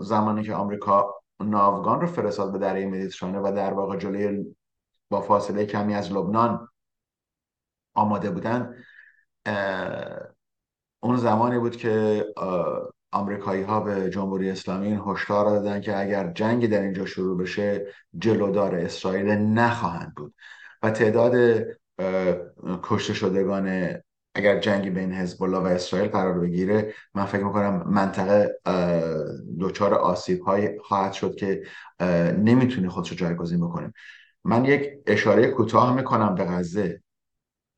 Speaker 2: زمانی که آمریکا ناوگان رو فرستاد به دریای مدیترانه و در واقع جلوی با فاصله کمی از لبنان آماده بودن اون زمانی بود که آمریکایی ها به جمهوری اسلامی این هشدار دادن که اگر جنگ در اینجا شروع بشه جلودار اسرائیل نخواهند بود. و تعداد کشته شدگان اگر جنگی بین حزب الله و اسرائیل قرار بگیره من فکر می‌کنم منطقه دچار آسیب های خواهد شد که نمی‌تونه خودشو جایگزین بکنه. من یک اشاره کوتاه می‌کنم به غزه.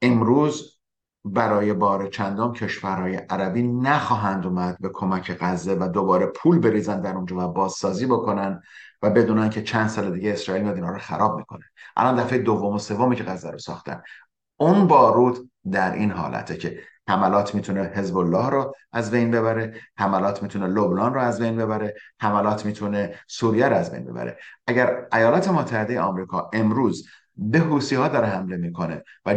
Speaker 2: امروز برای بار چندان کشورهای عربی نخواهند اومد به کمک غزه و دوباره پول بریزن در اونجا و بازسازی بکنن و بدونن که چند سال دیگه اسرائیل میاد اینا رو خراب می‌کنه. الان دفعه دوم و سومی که غزه رو ساختن. اون بارود در این حالته که حملات می‌تونه حزب الله رو از بین ببره حملات می‌تونه لبنان رو از بین ببره حملات می‌تونه سوریه رو از بین ببره. اگر ایالات متحده آمریکا امروز به حوسی ها داره حمله می‌کنه و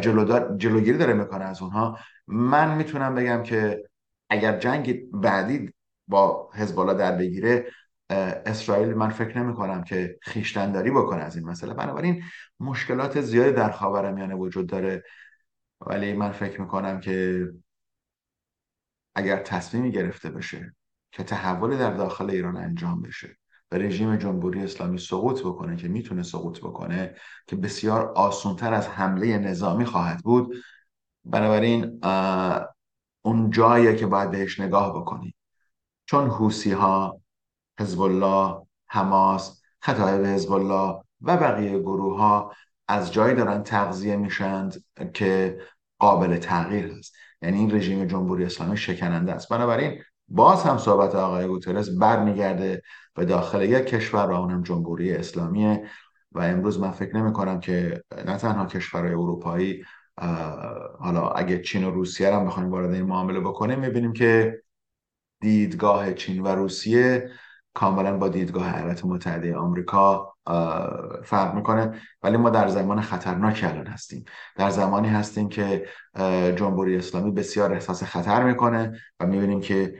Speaker 2: جلوگیری داره می‌کنه از اونها من می‌تونم بگم که اگر جنگ بعدی با حزب الله در بگیره اسرائیل من فکر نمی کنم که خیشتنداری بکنه از این مسئله. بنابراین مشکلات زیادی در خاورمیانه وجود داره. ولی من فکر می‌کنم که اگر تصمیمی گرفته بشه که تحول در داخل ایران انجام بشه و رژیم جمهوری اسلامی سقوط بکنه که می‌تونه سقوط بکنه که بسیار آسونتر از حمله نظامی خواهد بود بنابراین اون جاییه که باید بهش نگاه بکنی. چون حوسی ها حزب الله حماس خطایب حزب الله و بقیه گروه ها از جایی دارن تغذیه میشند که قابل تغییر هست. یعنی این رژیم جمهوری اسلامی شکننده است. بنابراین باز هم صحبت آقای گوترس برمیگرده به داخل یک کشور و اونم جمهوری اسلامیه و امروز من فکر نمی کنم که نه تنها کشورهای اروپایی حالا اگه چین و روسیه هم بخوایم وارد این معامله بکنیم می‌بینیم که دیدگاه چین و روسیه کاملا با دیدگاه ایالات متحده آمریکا فرق می‌کنه. ولی ما در زمان خطرناک الان هستیم. در زمانی هستیم که جمهوری اسلامی بسیار احساس خطر می‌کنه و می‌بینیم که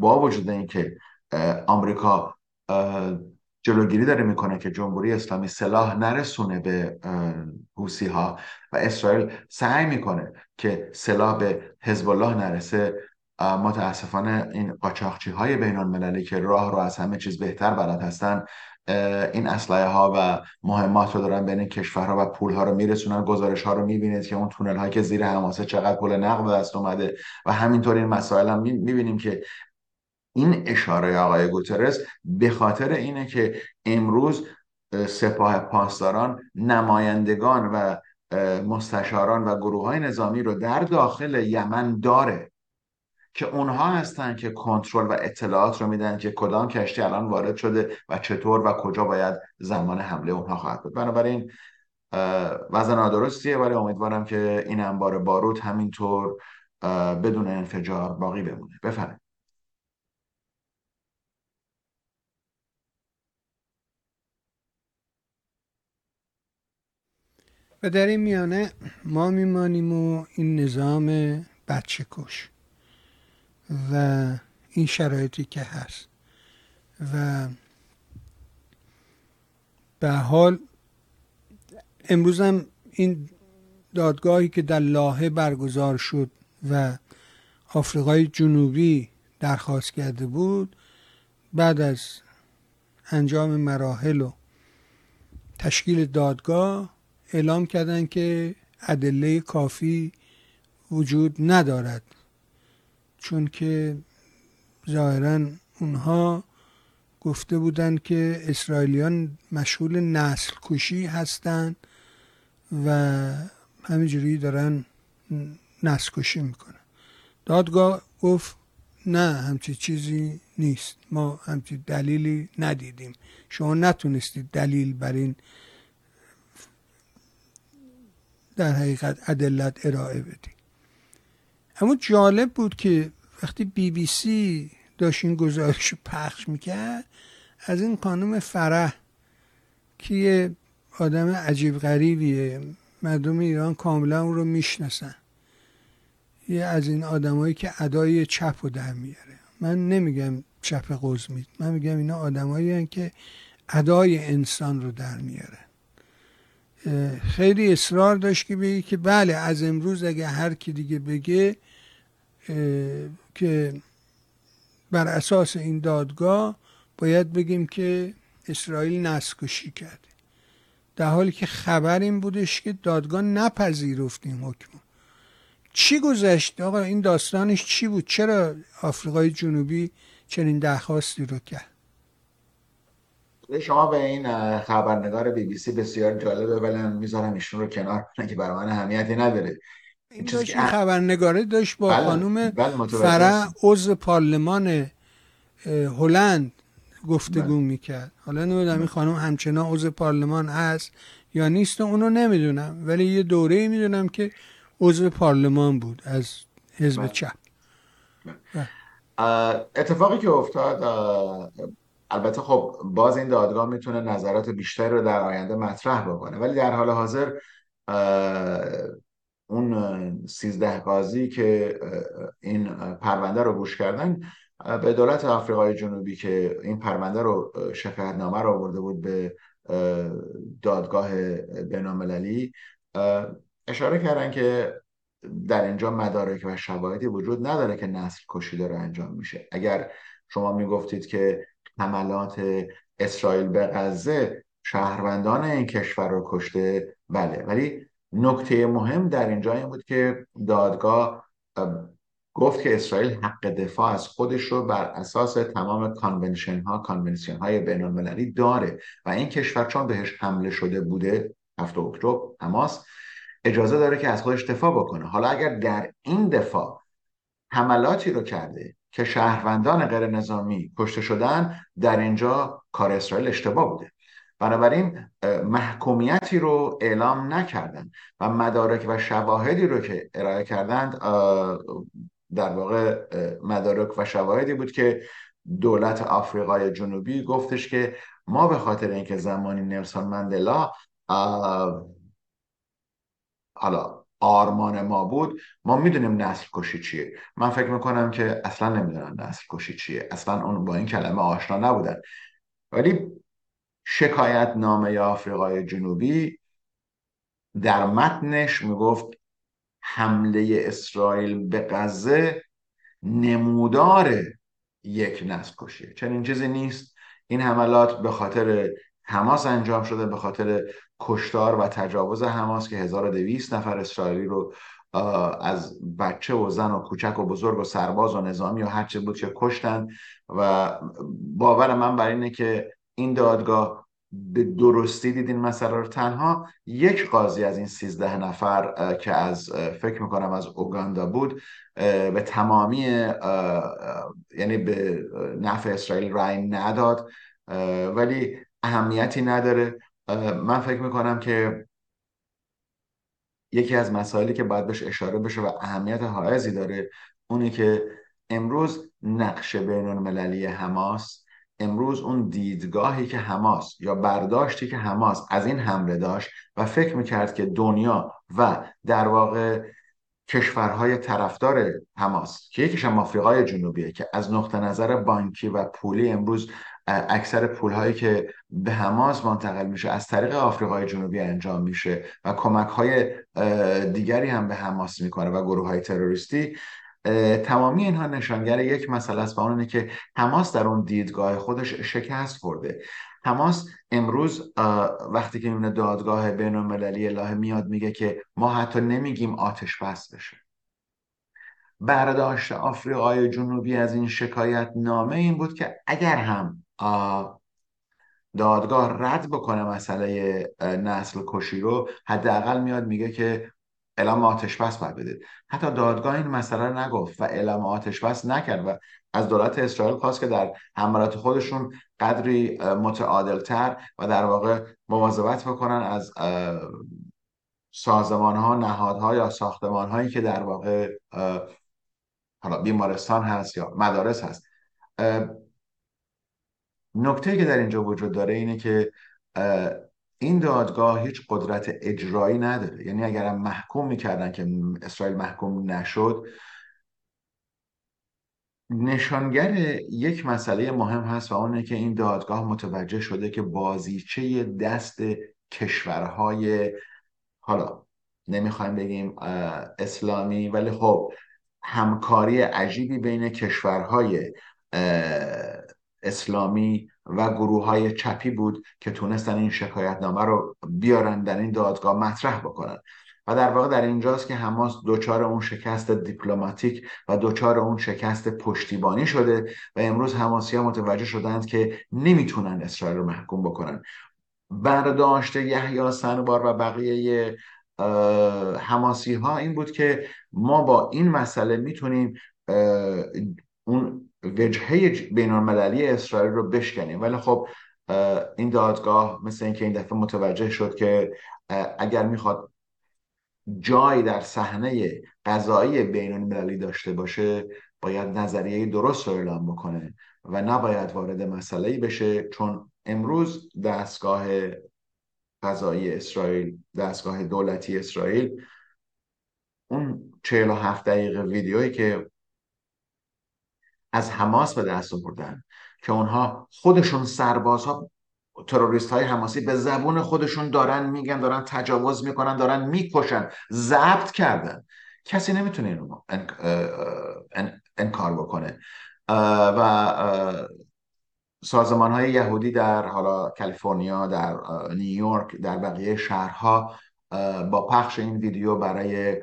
Speaker 2: با وجود اینکه آمریکا جلوگیری داره می‌کنه که جمهوری اسلامی سلاح نرسونه به حوسی ها و اسرائیل سعی می‌کنه که سلاح به حزب الله نرسه متاسفانه این قاچاقچی های بین المللی که راه رو از همه چیز بهتر بلد هستن این اسلحه ها و مهمات رو دارن بین کشورها و پول ها رو میرسونن گزارش ها رو می‌بینید که اون تونل هایی که زیر حماسه چقدر پول نقد به دست اومده و همینطور این مسائل هم می‌بینیم که این اشاره آقای گوترس به خاطر اینه که امروز سپاه پاسداران نمایندگان و مستشاران و گروه های نظامی رو در داخل یمن داره. که اونها هستن که کنترل و اطلاعات رو میدن که کدام کشتی الان وارد شده و چطور و کجا باید زمان حمله اونها خواهد بود. بنابراین وزن نادرستیه ولی امیدوارم که این انبار باروت همینطور بدون انفجار باقی بمونه. بفرمایید.
Speaker 1: و در این میانه ما میمانیم و این نظام بچه کش و این شرایطی که هست. و به حال امروز هم این دادگاهی که در لاهه برگزار شد و آفریقای جنوبی درخواست کرده بود بعد از انجام مراحل و تشکیل دادگاه اعلام کردن که ادله کافی وجود ندارد. چون که ظاهرا اونها گفته بودند که اسرائیلیان مشغول نسل کشی هستند و همینجوری دارن نسل کشی می‌کنن. دادگاه گفت نه همچی چیزی نیست. ما همچی دلیلی ندیدیم. شما نتونستید دلیل بر این در حقیقت عدلت ارائه بدید. اما جالب بود که وقتی بی بی سی داشت این گزارش پخش می‌کرد از این خانم فرح که یه آدم عجیب غریبیه مردم ایران کاملا اون رو می‌شناسن. یه از این آدمایی که ادای چپ رو در میاره. من نمیگم چپ قزمید من میگم اینا آدمایی که ادای انسان رو در میارن خیلی اصرار داشت که بگه که بله از امروز اگه هر کی دیگه بگه که بر اساس این دادگاه باید بگیم که اسرائیل نسکشی کرده در حالی که خبر این بودش که دادگاه نپذیرفت این حکم. چی گذشت؟ آقا این داستانش چی بود؟ چرا آفریقای جنوبی چنین درخواستی رو کرد؟
Speaker 2: شما به این خبرنگار بی بی سی بسیار جالبه ولی می‌ذارم ایشون رو کنار که برای من اهمیتی نداره.
Speaker 1: این داشت این خبرنگاره داشت با بله، خانوم بله فرع عضو پارلمان هلند گفتگو بله. می‌کرد. حالا نمی‌دونم این خانم همچنان عضو پارلمان هست یا نیست اونو نمی‌دونم. ولی یه دوره می‌دونم که عضو پارلمان بود از حزب چپ.
Speaker 2: اتفاقی که افتاد البته خب باز این دادگاه می‌تونه نظرات بیشتری رو در آینده مطرح بکنه. ولی در حال حاضر اون سیزده قاضی که این پرونده رو گوش کردن به دولت آفریقای جنوبی که این پرونده رو نامه رو آورده بود به دادگاه بینالمللی اشاره کردن که در اینجا مدارک و شواهدی وجود نداره که نسل کشی داره انجام میشه. اگر شما می‌گفتید که حملات اسرائیل به غزه شهروندان این کشور رو کشته بله. ولی نکته مهم در اینجا این بود که دادگاه گفت که اسرائیل حق دفاع از خودش رو بر اساس تمام convention ها convention های بین المللی داره و این کشور چون بهش حمله شده بوده هفت اکتبر حماس اجازه داره که از خودش دفاع بکنه. حالا اگر در این دفاع حملاتی رو کرده که شهروندان غیر نظامی کشته شدن در اینجا کار اسرائیل اشتباه بوده. بنابراین محکومیتی رو اعلام نکردن و مدارک و شواهدی رو که ارائه کردند در واقع مدارک و شواهدی بود که دولت آفریقای جنوبی گفتش که ما به خاطر اینکه زمانی نلسون مندلا حالا آرمان ما بود ما می‌دونیم نسل کشی چیه. من فکر می‌کنم که اصلا نمی‌دونن نسل کشی چیه. اصلا اون با این کلمه آشنا نبودن. ولی شکایت نامه آفریقای جنوبی در متنش می‌گفت حمله اسرائیل به غزه نمودار یک نسل کشیه چنین چیزی نیست. این حملات به خاطر حماس انجام شده به خاطر کشتار و تجاوز حماس که 1200 نفر اسرائیلی رو از بچه و زن و کوچک و بزرگ و سرباز و نظامی و هرچه بود که کشتن. و باور من بر اینه که این دادگاه به درستی دید این مسئله رو تنها یک قاضی از این سیزده نفر که از فکر می‌کنم از اوگاندا بود به تمامی یعنی به نفع اسرائیل رأی نداد ولی اهمیتی نداره. من فکر می‌کنم که یکی از مسائلی که باید بهش اشاره بشه و اهمیت حائزی داره اونی که امروز نقش بین المللی حماس امروز اون دیدگاهی که حماس یا برداشتی که حماس از این حمله داشت و فکر می‌کرد که دنیا و در واقع کشورهای طرفدار حماس که یکیش هم آفریقای جنوبیه که از نقطه نظر بانکی و پولی امروز اکثر پول هایی که به حماس منتقل میشه از طریق آفریقای جنوبی انجام میشه و کمک های دیگری هم به حماس می‌کنه و گروه های تروریستی. تمامی اینها نشانگر یک مسئله است و اون که حماس در اون دیدگاه خودش شکست خورده. حماس امروز وقتی که می‌بینه دادگاه بین المللی الهه میاد میگه که ما حتی نمیگیم آتش بس بشه. برداشت آفریقای جنوبی از این شکایت نامه این بود که اگر هم دادگاه رد بکنه مسئله نسل کشی رو حداقل میاد میگه که اعلام آتش بس باید بده حتی دادگاه این مسئله رو نگفت و اعلام آتش بس نکرد و از دولت اسرائیل خواست که در حملات خودشون قدری متعادلتر و در واقع مواظبت بکنن از سازمان ها نهادها یا ساختمان هایی که در واقع حالا بیمارستان هست یا مدارس هست. نکته که در اینجا وجود داره اینه که این دادگاه هیچ قدرت اجرایی نداره. یعنی اگر محکوم می‌کردن که اسرائیل محکوم نشد نشانگر یک مسئله مهم هست و اونه که این دادگاه متوجه شده که بازیچه دست کشورهای حالا نمی‌خوایم بگیم اسلامی ولی خب همکاری عجیبی بین کشورهای اسلامی و گروه های چپی بود که تونستن این شکایتنامه رو بیارن در این دادگاه مطرح بکنن. و در واقع در اینجاست که حماس دوچار اون شکست دیپلماتیک و دوچار اون شکست پشتیبانی شده و امروز حماسی ها متوجه شدند که نمی‌تونن اسرائیل رو محکوم بکنن. برداشت یحیی سنوار و بقیه حماسی ها این بود که ما با این مسئله می‌تونیم اون وجهه بین المللی اسرائیل رو بشکنیم. ولی خب این دادگاه مثل اینکه این دفعه متوجه شد که اگر می‌خواد جای در صحنه قضایی بین المللی داشته باشه باید نظریه درست رو اعلام بکنه و نباید وارد مسئله بشه چون امروز دستگاه قضایی اسرائیل دستگاه دولتی اسرائیل اون 47 دقیقه ویدیویی که از حماس به دست آوردن که اونها خودشون سربازها تروریست های حماسی به زبون خودشون دارن میگن دارن تجاوز می‌کنن دارن می‌کشن ضبط کردن. کسی نمی‌تونه اینو انکار بکنه. و سازمان های یهودی در حالا کالیفرنیا در نیویورک در بقیه شهرها با پخش این ویدیو برای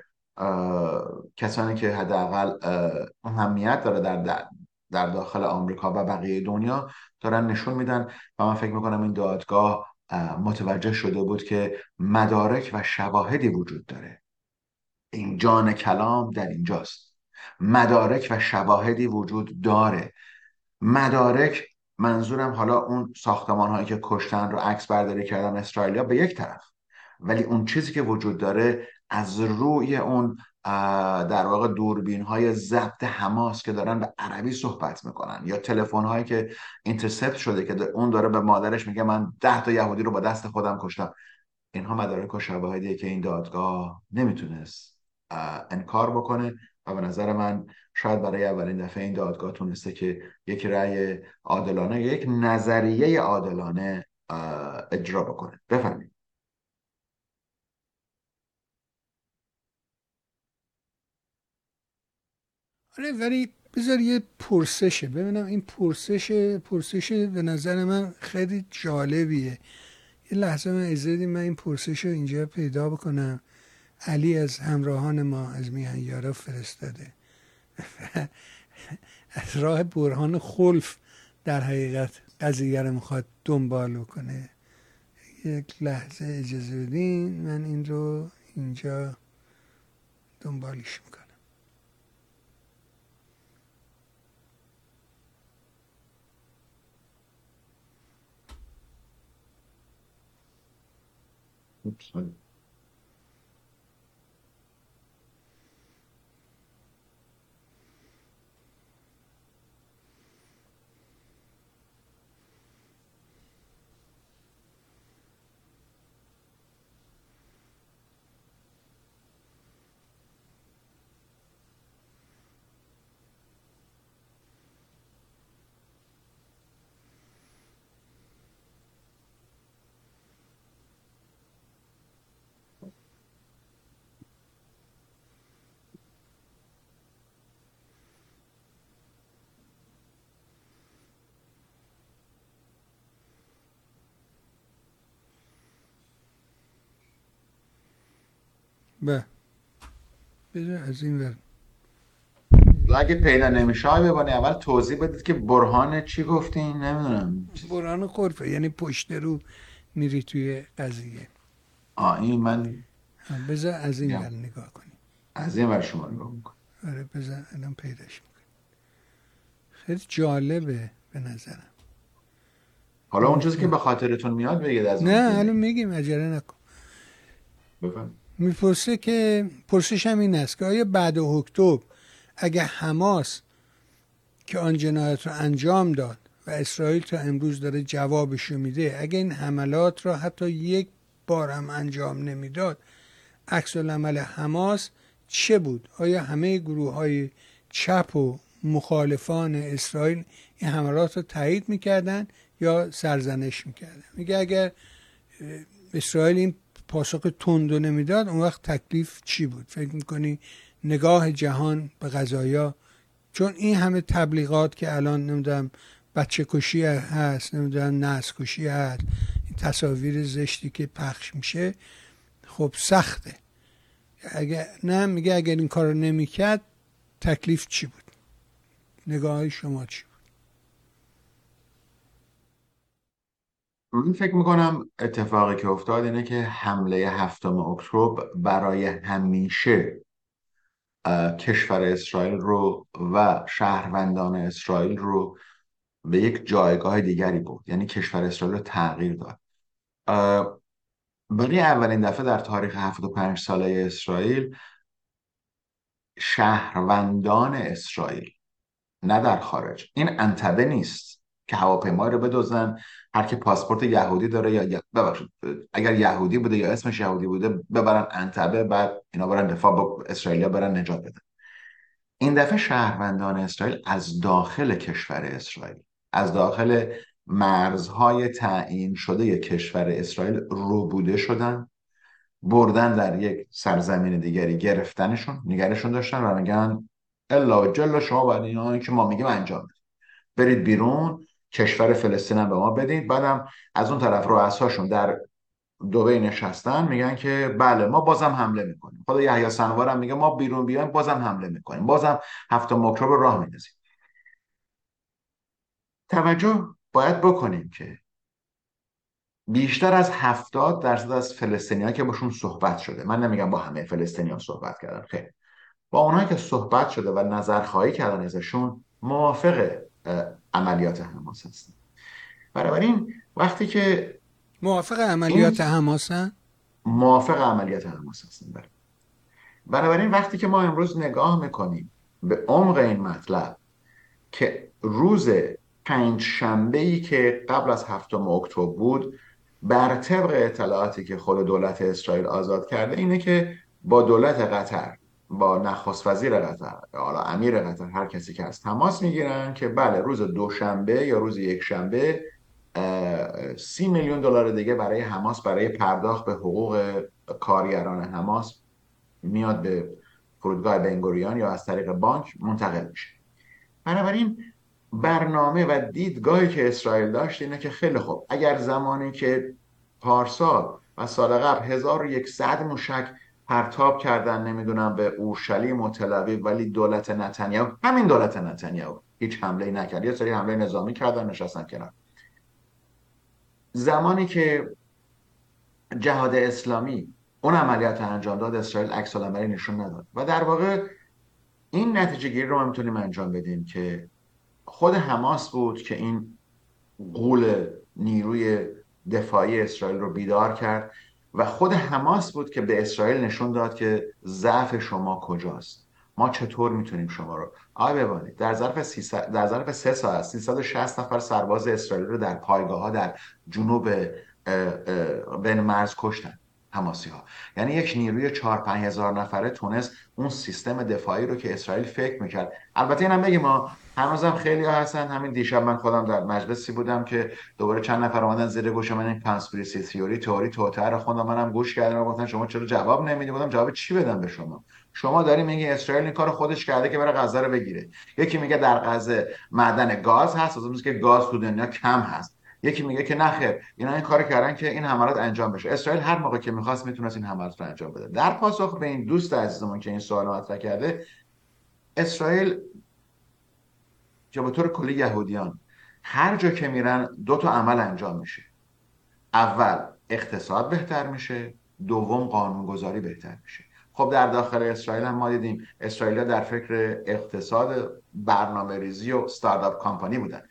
Speaker 2: کسانی که حداقل اهمیت داره در در داخل آمریکا و بقیه دنیا دارن نشون میدن و من فکر می‌کنم این دادگاه متوجه شده بود که مدارک و شواهدی وجود داره. این جان کلام در اینجاست. مدارک و شواهدی وجود داره. مدارک منظورم حالا اون ساختمان هایی که کشتن رو عکس برداری کردن اسرائیلیا به یک طرف ولی اون چیزی که وجود داره از روی اون در واقع دوربین های ضبط حماس که دارن به عربی صحبت می‌کنن یا تلفن هایی که اینترسپت شده که اون داره به مادرش میگه من ده تا یهودی رو با دست خودم کشتم. اینها مدارک و شواهدیه که این دادگاه نمی‌تونست انکار بکنه و به نظر من شاید برای اولین دفعه این دادگاه تونسته که یک رأی عادلانه یک نظریه عادلانه اجرا بکنه. بفرمایید.
Speaker 1: آره ولی بذار یه پرسشه. ببینم این پرسش پرسش به نظر من خیلی جالبیه. یه لحظه من اجازه من این پرسش رو اینجا پیدا بکنم. علی از همراهان ما از میهن یارا فرستاده. *laughs* از راه برهان خلف در حقیقت قضیه رو می‌خواد دنبال کنه یک لحظه اجازه بدین من این رو اینجا دنبالش می‌کنم.
Speaker 2: Oops,
Speaker 1: به. بذار از این ور.
Speaker 2: اگه پیدا نمیشه. های ببانی اول توضیح بدید که برهان چی گفتین؟ نمی‌دونم.
Speaker 1: برهان خرفه. یعنی پشت رو میری توی قضیه.
Speaker 2: آه این من
Speaker 1: بذار از این ور نگاه کنی
Speaker 2: از این ور شما نگاه می‌کنی
Speaker 1: آره بذار الان پیداش می‌کنی خیلی جالبه به نظرم.
Speaker 2: حالا اون چیزی که به خاطرتون میاد بگید از
Speaker 1: نه الان میگیم عجله نکن.
Speaker 2: بفهم
Speaker 1: می‌پرسه که پرسش هم این است که آیا بعد اکتبر اگه حماس که آن جنایت رو انجام داد و اسرائیل تا امروز داره جوابشو میده اگه این حملات را حتی یک بار هم انجام نمی‌داد عکس العمل حماس چه بود؟ آیا همه گروه های چپ و مخالفان اسرائیل این حملات رو تایید می‌کردن یا سرزنش می‌کردن؟ میگه اگر اسرائیل این پاسخ تند و نمی‌داد اون وقت تکلیف چی بود؟ فکر می‌کنی نگاه جهان به غذایا چون این همه تبلیغات که الان نمی‌دونم بچه کشی هست نمی‌دونم نسل کشی هست این تصاویر زشتی که پخش میشه خب سخته. اگر نه میگه اگر این کار رو نمی‌کرد تکلیف چی بود؟ نگاه شما چی؟
Speaker 2: من فکر می‌کنم اتفاقی که افتاد اینه که حمله هفتم اکتبر برای همیشه کشور اسرائیل رو و شهروندان اسرائیل رو به یک جایگاه دیگری بود یعنی کشور اسرائیل رو تغییر داد. برای اولین دفعه در تاریخ 75 ساله اسرائیل شهروندان اسرائیل نه در خارج. این انتبه نیست. که هواپیما رو بدوزن هر که پاسپورت یهودی داره یا ببخشید اگر یهودی بوده یا اسمش یهودی بوده ببرن انتبه بعد اینا برن دفاع با اسرائیل برن نجات بدن. این دفعه شهروندان اسرائیل از داخل کشور اسرائیل از داخل مرزهای تعیین شده کشور اسرائیل روبوده شدن بردن در یک سرزمین دیگری گرفتنشون نگرشون داشتن و میگن الا جل شما باید اینا که ما میگیم انجام بدید برید بیرون کشور فلسطین هم به ما بدید. بعدم از اون طرف رؤساشون در دوبه نشستن میگن که بله ما بازم حمله می‌کنیم. خدا یحیی سنوار هم میگه ما بیرون بیایم بازم حمله می‌کنیم. بازم هفته مکرو رو راه میندازیم. توجه باید بکنیم که بیشتر از هفتاد درصد از فلسطینی که باشون صحبت شده من نمیگم با همه فلسطینی ها صحبت کردن خیلی با اونایی که صحبت شده و نظرخواهی کردن ازشون موافق عملیات حماس هستن. بنابراین وقتی که
Speaker 1: موافق عملیات حماس
Speaker 2: موافق عملیات حماس هستن بله. بنابراین وقتی که ما امروز نگاه می‌کنیم به عمق این مطلب که روز پنج شنبه ای که قبل از هفتم اکتبر بود بر طبق اطلاعاتی که خود دولت اسرائیل آزاد کرده اینه که با دولت قطر با نخست وزیر قطر حالا امیر قطر هر کسی که هست تماس می‌گیرن که بله روز دوشنبه یا روز یک شنبه سی میلیون دلار دیگه برای حماس برای پرداخت به حقوق کارگران حماس میاد به فرودگاه بنگوریان یا از طریق بانک منتقل میشه. بنابراین برنامه و دیدگاهی که اسرائیل داشت اینه که خیلی خوب اگر زمانی که پارسال و سال قبل 1100 موشک پرتاب کردن نمی‌دونم به اورشلیم و تل ولی دولت نتانیاهو همین دولت نتانیاهو هیچ حمله نکرد. یه سری حمله نظامی کردن نشستن کنار. زمانی که جهاد اسلامی اون عملیات انجام داد اسرائیل عکس العملی نشون نداد. و در واقع این نتیجه گیری رو ما می‌تونیم انجام بدیم که خود حماس بود که این قول نیروی دفاعی اسرائیل رو بیدار کرد. و خود حماس بود که به اسرائیل نشون داد که ضعف شما کجاست. ما چطور می‌تونیم شما رو آقای ببانید در ظرف در ظرف سه ساعت 360 نفر سرباز اسرائیل رو در پایگاه ها در جنوب بین مرز کشتن. حماسی ها یعنی یک نیروی 4 5 هزار نفره تونست اون سیستم دفاعی رو که اسرائیل فکر می‌کرد. البته اینم بگیم ما هنوزم خیلی ها هستن. همین دیشب من خودم در مجلسی بودم که دوباره چند نفر اومدن زیر گوش من این کانسپیرسی تیوری تئوری توتر خوندم منم گوش کردم و گفتن شما چرا جواب نمیدی؟ بودم جواب چی بدم به شما؟ شما داری میگی اسرائیل این کار خودش کرده که بره غزه رو بگیره. یکی میگه در غزه معدن گاز هست از که گاز تو دنیا کم هست. یکی میگه که نخیر اینا این کار کردن که این حملات انجام بشه. اسرائیل هر موقع که می‌خواست می‌تونست این حملات رو انجام بده. در پاسخ به این دوست عزیزمون که این سوال مطرح کرده اسرائیل که به طور کلی یهودیان هر جا که میرن دو تا عمل انجام میشه. اول اقتصاد بهتر میشه. دوم قانونگذاری بهتر میشه. خب در داخل اسرائیل هم ما دیدیم اسرائیل در فکر اقتصاد برنامه ریزی و ستارتاپ کامپانی بودن.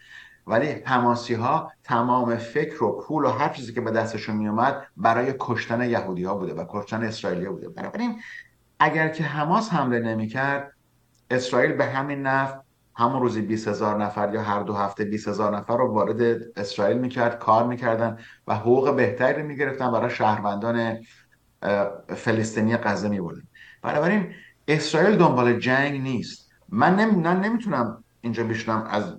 Speaker 2: ولی حماسی ها تمام فکر و پول و هر چیزی که به دستشون میومد برای کشتن یهودی ها بوده و کشتن اسرائیلی بوده. بنابراین اگر که حماس حمله نمی‌کرد اسرائیل به همین نفع همون روزی 20 هزار نفر یا هر دو هفته 20 هزار نفر رو وارد اسرائیل می‌کرد کار می‌کردن و حقوق بهتری می‌گرفتن برای شهروندان فلسطینی غزه میبردن. بنابراین اسرائیل دنبال جنگ نیست. من, نمی... نمی‌تونم اینجا بشنم از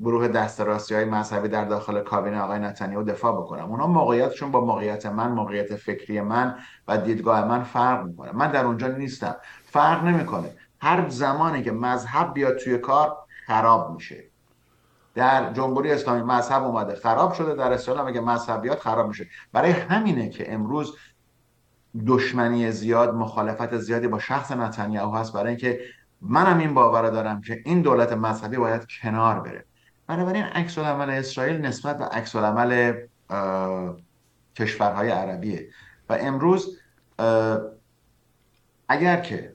Speaker 2: گروه دست راستی های مذهبی در داخل کابینه آقای نتانیاهو دفاع بکنم. اونا موقعیتشون با موقعیت من موقعیت فکری من و دیدگاه من فرق می‌کنه. من در اونجا نیستم. فرق نمی‌کنه. هر زمانی که مذهب بیاد توی کار خراب میشه. در جمهوری اسلامی مذهب اومده خراب شده. در هم اگه مذهبیات خراب میشه. برای همینه که امروز دشمنی زیاد مخالفت زیادی با شخص نتانیاهو هست. برای اینکه منم این باور دارم که این دولت مذهبی باید کنار بره. بنابراین عکس العمل اسرائیل نسبت به عکس العمل کشورهای عربیه. و امروز اگر که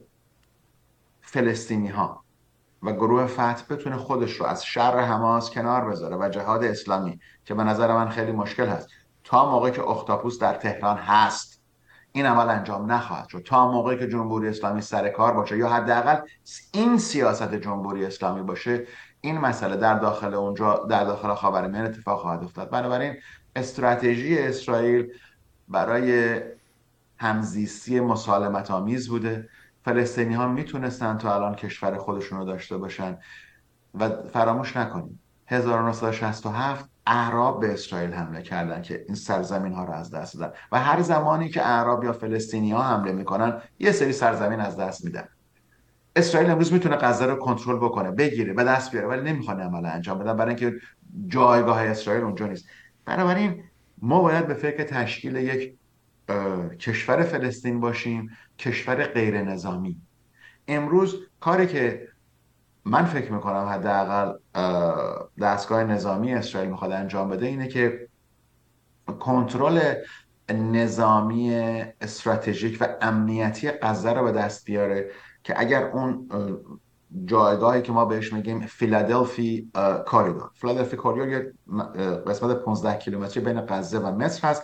Speaker 2: فلسطینی ها و گروه فتح بتونه خودش رو از شر حماس کنار بذاره و جهاد اسلامی که به نظر من خیلی مشکل هست تا موقعی که اختاپوس در تهران هست این عمل انجام نخواهد شد. تا موقعی که جمهوری اسلامی سر کار باشه یا حداقل این سیاست جمهوری اسلامی باشه این مسئله در داخل اونجا در داخل خاورمیانه اتفاق خواهد افتاد. بنابراین استراتژی اسرائیل برای همزیستی مسالمت آمیز بوده. فلسطینی ها می‌تونستن تا الان کشور خودشون رو داشته باشن و فراموش نکنیم. 1967 اعراب به اسرائیل حمله کردن که این سرزمین ها رو از دست دادن. و هر زمانی که اعراب یا فلسطینی ها حمله می‌کنن یه سری سرزمین از دست میدن. اسرائیل امروز می‌تونه غزه رو کنترل بکنه بگیره به دست بیاره ولی نمی‌خواد عمل انجام بدن برای اینکه جایگاه اسرائیل اونجا نیست. بنابراین ما باید به فکر تشکیل یک کشور فلسطین باشیم کشور غیر نظامی امروز کاری که من فکر می‌کنم حداقل دستگاه نظامی اسرائیل می‌خواد انجام بده اینه که کنترل نظامی استراتژیک و امنیتی غزه رو به دست بیاره که اگر اون جایگاهی که ما بهش میگیم Philadelphi corridor Philadelphi corridor یه قسمت 15 کیلومتری بین غزه و مصر هست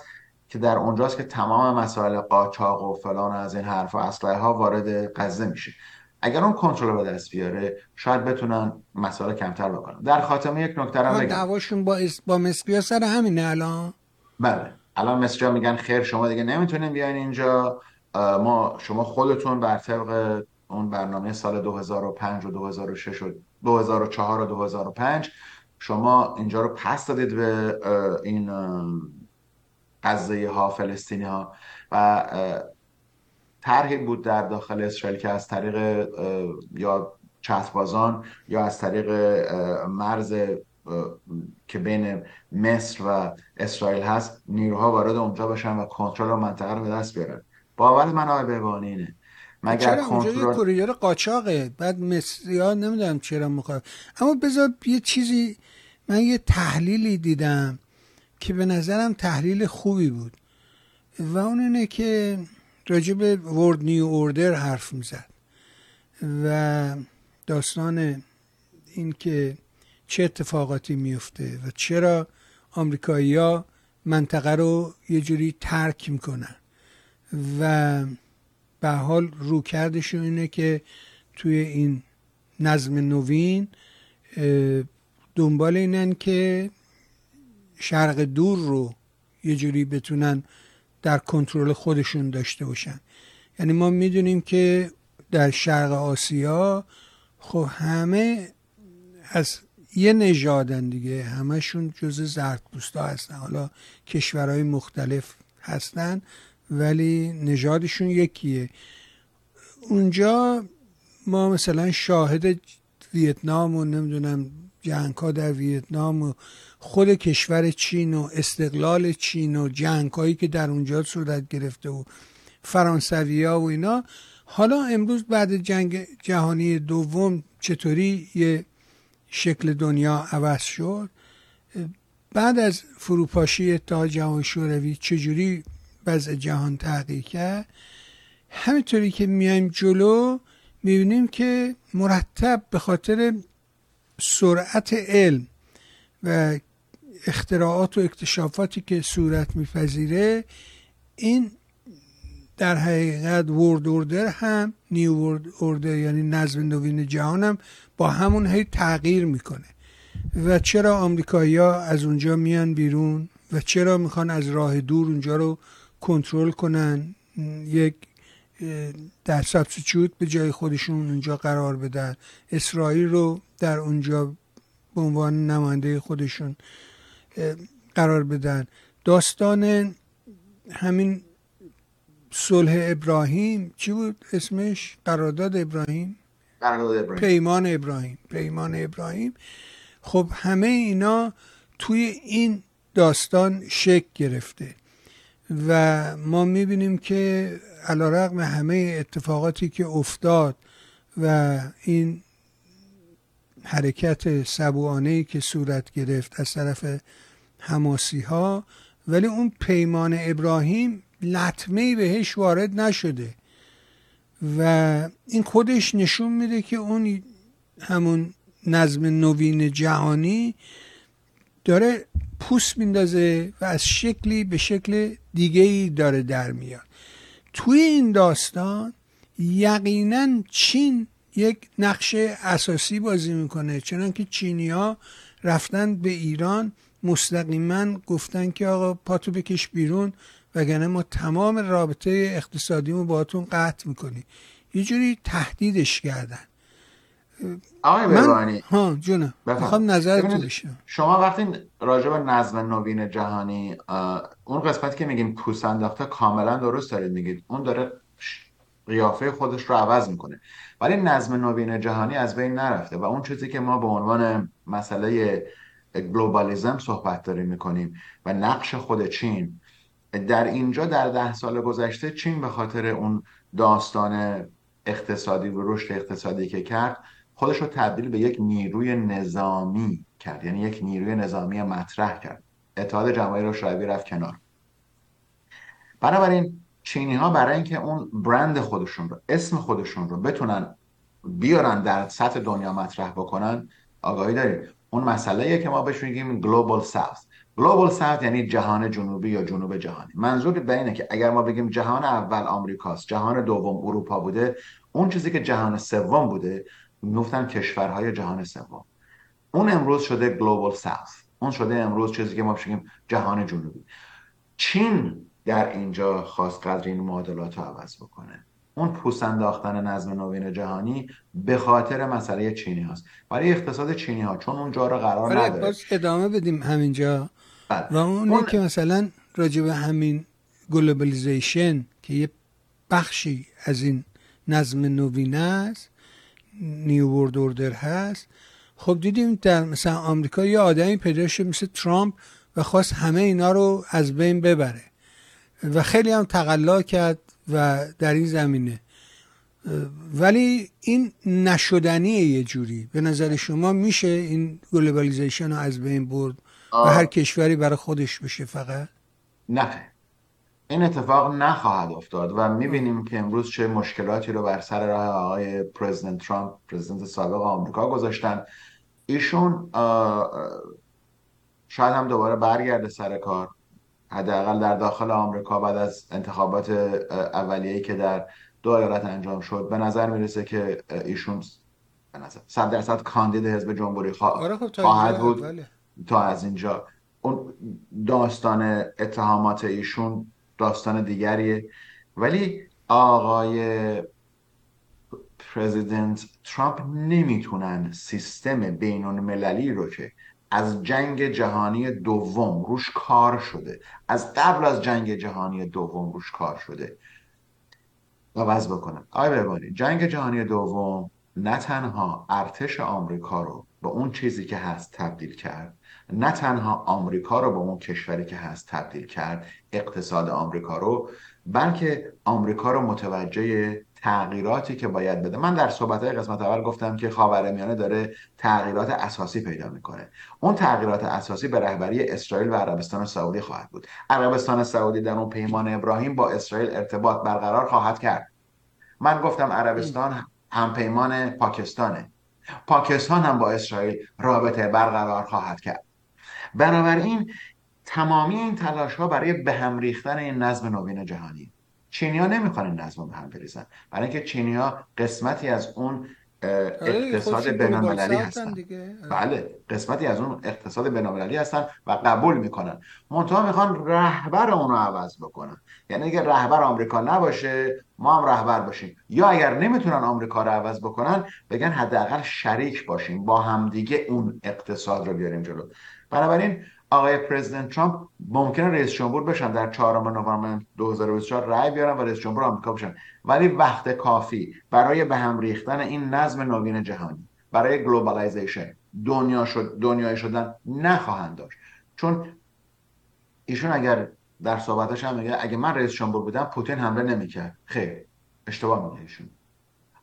Speaker 2: که در اونجاست که تمام مسائل قاچاق و فلان از این حرف و اسلحه ها وارد غزه میشه. اگر اون کنترل به دست بیاره شاید بتونن مسائل کمتر بکنن. در خاتمه یک نکته رو
Speaker 1: بگم. دعواشون با اس... با مصری سر همینه الان؟
Speaker 2: بله. الان مصری میگن خیر شما دیگه نمی‌تونین بیاین اینجا. ما شما خودتون بر طبق اون برنامه سال 2005 و 2006 و 2004 و 2005 شما اینجا رو پس دادید به این غزه ها فلسطینی ها. و طرحی بود در داخل اسرائیل که از طریق یا چتبازان یا از طریق مرز که بین مصر و اسرائیل هست نیروها وارد اونجا بشن و کنترل منطقه رو به دست بیارن. باور من آقای بهبانی اینه.
Speaker 1: مگر چرا اونجا یه کوریدور قاچاقه؟ بعد مصری ها نمی‌دونم چرا می‌خواد اما بذار یه چیزی من یه تحلیلی دیدم که به نظرم تحلیل خوبی بود. و اون اینه که راجع به ورد نیو اوردر حرف می‌زد. و داستان این که چه اتفاقاتی میفته و چرا آمریکایی ها منطقه رو یه جوری ترک می‌کنن. و به حال روکردشون اینه که توی این نظم نوین دنبال اینن که شرق دور رو یه جوری بتونن در کنترل خودشون داشته باشن. یعنی ما می‌دونیم که در شرق آسیا خب همه از یه نژادن دیگه همشون جز زرد پوستا هستن. حالا کشورهای مختلف هستن ولی نژادشون یکیه. اونجا ما مثلا شاهد ویتنام و نمی‌دونم جنگ ها در ویتنام و خود کشور چین و استقلال چین و جنگ هایی که در اونجا صورت گرفته و فرانسوی ها و اینا حالا امروز بعد جنگ جهانی دوم چطوری یه شکل دنیا عوض شد؟ بعد از فروپاشی اتحاد جهانی شوروی چجوری وضع جهان تغییر کرد؟ همینطوری که میایم جلو می‌بینیم که مرتب به خاطر سرعت علم و اختراعات و اکتشافاتی که صورت میپذیره این در حقیقت ورد اوردر هم نیو ورد اوردر یعنی نظم نوین جهان هم با همون هی تغییر می‌کنه. و چرا آمریکایی ها از اونجا میان بیرون؟ و چرا می‌خوان از راه دور اونجا رو کنترل کنن؟ یک در سبسیچوت به جای خودشون اونجا قرار بدن. اسرائیل رو در اونجا به عنوان نماینده خودشون قرار بدن. داستان همین صلح ابراهیم چی بود اسمش؟ قرارداد ابراهیم؟
Speaker 2: قرارداد ابراهیم.
Speaker 1: پیمان ابراهیم. پیمان ابراهیم. خب همه اینا توی این داستان شک گرفته و ما می‌بینیم که علا رقم همه اتفاقاتی که افتاد و این حرکت سبوانه که صورت گرفت از طرف حماسی ها ولی اون پیمان ابراهیم لطمه بهش وارد نشده. و این خودش نشون میده که اون همون نظم نوین جهانی داره پوست میندازه و از شکلی به شکل دیگه ای داره در میاد. توی این داستان یقینا چین یک نقش اساسی بازی می‌کنه چنان که چینی ها رفتن به ایران مستقیما گفتن که آقا پاتو بکش بیرون وگرنه ما تمام رابطه اقتصادیمو باهاتون قطع می‌کنیم. یه جوری تهدیدش کردن.
Speaker 2: آقای
Speaker 1: من ها جونم. می‌خوام نظرتو بشنم
Speaker 2: شما وقتی راجع به نظم نوین جهانی اون قسمتی که میگیم پوست انداخته کاملا درست دارید میگید. اون داره قیافه خودش رو عوض می‌کنه. ولی نظم نوین جهانی از بین نرفته و اون چیزی که ما به عنوان مسئله globalism صحبت داریم می‌کنیم و نقش خود چین. در اینجا در ده سال گذشته چین به خاطر اون داستان اقتصادی و رشد اقتصادی که کرد خودش رو تبدیل به یک نیروی نظامی کرد. یعنی یک نیروی نظامی مطرح کرد. اتحاد جماهیر رو رفت کنار. بنابراین چینی ها برای اینکه اون برند خودشون رو اسم خودشون رو بتونن بیارن در سطح دنیا مطرح بکنن آگاهی داریم. اون مسئله که ما بهش میگیم گلوبال ساوث گلوبال ساوث یعنی جهان جنوبی یا جنوب جهانی. منظور به اینه که اگر ما بگیم جهان اول آمریکاست جهان دوم اروپا بوده اون چیزی که جهان سوم بوده می‌گفتن کشورهای جهان سوم. اون امروز شده Global South اون شده امروز چیزی که ما بگیم جهان جنوبی. چین در اینجا خواست قدر این معادلات رو عوض بکنه. اون پوست انداختن نظم نوین جهانی به خاطر مسئله چینی هاست. برای اقتصاد چینی ها چون اونجا رو قرار نداره. باز
Speaker 1: ادامه بدیم همینجا. بله. و اونه اون... که مثلا راجع به همین globalization که یه بخشی از این نظم نوین است New World Order هست. خب دیدیم در مثلا آمریکا یه آدمی پیدا شد مثل ترامپ و خواست همه اینا رو از بین ببره. و خیلی هم تقلا کرد و در این زمینه. ولی این نشدنیه یه جوری. به نظر شما میشه این globalization رو از بین برد و هر کشوری برای خودش بشه فقط؟
Speaker 2: نه. این اتفاق نخواهد افتاد و می‌بینیم که امروز چه مشکلاتی رو بر سر راه آقای president ترامپ president سابق آمریکا گذاشتن. ایشون شاید هم دوباره برگرده سر کار. حداقل در داخل آمریکا بعد از انتخابات اولیه‌ای که در دو ایالت انجام شد به نظر می‌رسه که ایشون صد درصد کاندید حزب جمهوری
Speaker 1: آره خب
Speaker 2: خواهد بود. بله. تا از اینجا. اون داستان اتهامات ایشون داستان دیگریه. ولی آقای پرزیدنت ترامپ نمی‌تونن سیستم بین المللی رو که از جنگ جهانی دوم روش کار شده. از قبل از جنگ جهانی دوم روش کار شده. عوض بکنن آی ببانی جنگ جهانی دوم نه تنها ارتش آمریکا رو به اون چیزی که هست تبدیل کرد نه تنها آمریکا رو به اون کشوری که هست تبدیل کرد اقتصاد آمریکا رو بلکه آمریکا رو متوجه تغییراتی که باید بده. من در صحبت قسمت اول گفتم که خاورمیانه داره تغییرات اساسی پیدا می‌کنه. اون تغییرات اساسی به رهبری اسرائیل و عربستان سعودی خواهد بود. عربستان سعودی در اون پیمان ابراهیم با اسرائیل ارتباط برقرار خواهد کرد. من گفتم عربستان هم پیمان پاکستانه. پاکستان هم با اسرائیل رابطه برقرار خواهد کرد. بنابراین تمامی این تلاش ها برای به هم ریختن این نظم نوین جهانی. چینی ها نمی‌خوان این نظم به هم بریزن. برای اینکه چینی ها قسمتی از اون آره، اقتصاد بینالمللی هستن. بله قسمتی از اون اقتصاد بینالمللی هستن و قبول می‌کنن. منتها می‌خوان رهبر اون رو عوض بکنن. یعنی اگر رهبر آمریکا نباشه ما هم رهبر باشیم. یا اگر نمی‌تونن آمریکا رو عوض بکنن بگن حداقل شریک باشیم با همدیگه اون اقتصاد رو بیاریم جلو. بنابراین آقای پرزیدنت ترامپ ممکنه رئیس جمهور بشن در چهارم نوامبر 2024 رأی بیارن و رئیس جمهور آمریکا بشن. ولی وقت کافی برای به هم ریختن این نظم نوین جهانی برای globalization دنیا شد دنیای شدن نخواهند داشت. چون ایشون اگر در صحبتش هم میگه اگه من رئیس جمهور بودم پوتین حمله نمی‌کرد. خیر اشتباه میگه ایشون.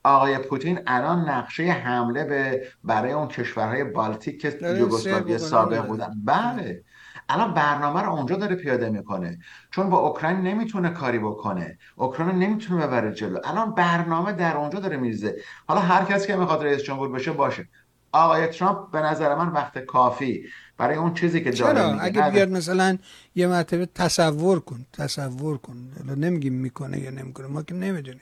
Speaker 2: آقای پوتین الان نقشه حمله به برای اون کشورهای بالتیک که یوگسلاوی سابق بودن. بله. الان برنامه رو اونجا داره پیاده می‌کنه. چون با اوکراین نمی‌تونه کاری بکنه. اوکراین نمی‌تونه ببره جلو. الان برنامه در اونجا داره میریزه. حالا هر کسی که می‌خواد رئیس جمهور بشه باشه. آقای ترامپ به نظر من وقت کافی برای اون چیزی که داره
Speaker 1: چرا؟ اگه بیاد مثلا یه مرتبه تصور کن. تصور کن. حالا نمیگیم می‌کنه یا نمی‌کنه. ما که نمی‌دونیم.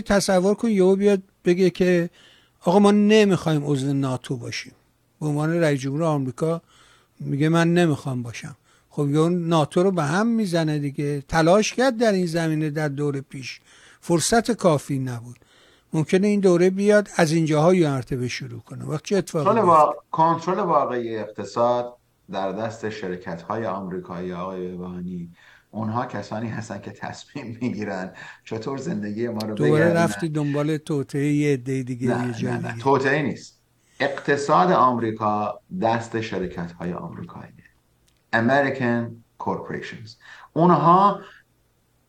Speaker 1: تصور کن یهو بیاد بگه که آقا ما نمی‌خوایم عضو ناتو باشیم. به عنوان رئیس جمهور آمریکا میگه من نمی‌خوام باشم. خب یا ناتو رو به هم می‌زنه دیگه. تلاش کرد در این زمینه در دور پیش. فرصت کافی نبود. ممکنه این دوره بیاد از اینجاها یه مرتبه شروع کنه. وقت چه اتفاقی
Speaker 2: با... کنترل واقعی اقتصاد در دست شرکت های آمریکایی آقای وانی اونها کسانی هستن که تصمیم می‌گیرن چطور زندگی ما رو
Speaker 1: دوباره رفتی دنبال توطعه یه عده دیگه
Speaker 2: نه, نه, نه. نیست. اقتصاد آمریکا دست شرکت های آمریکایی American Corporations. اونها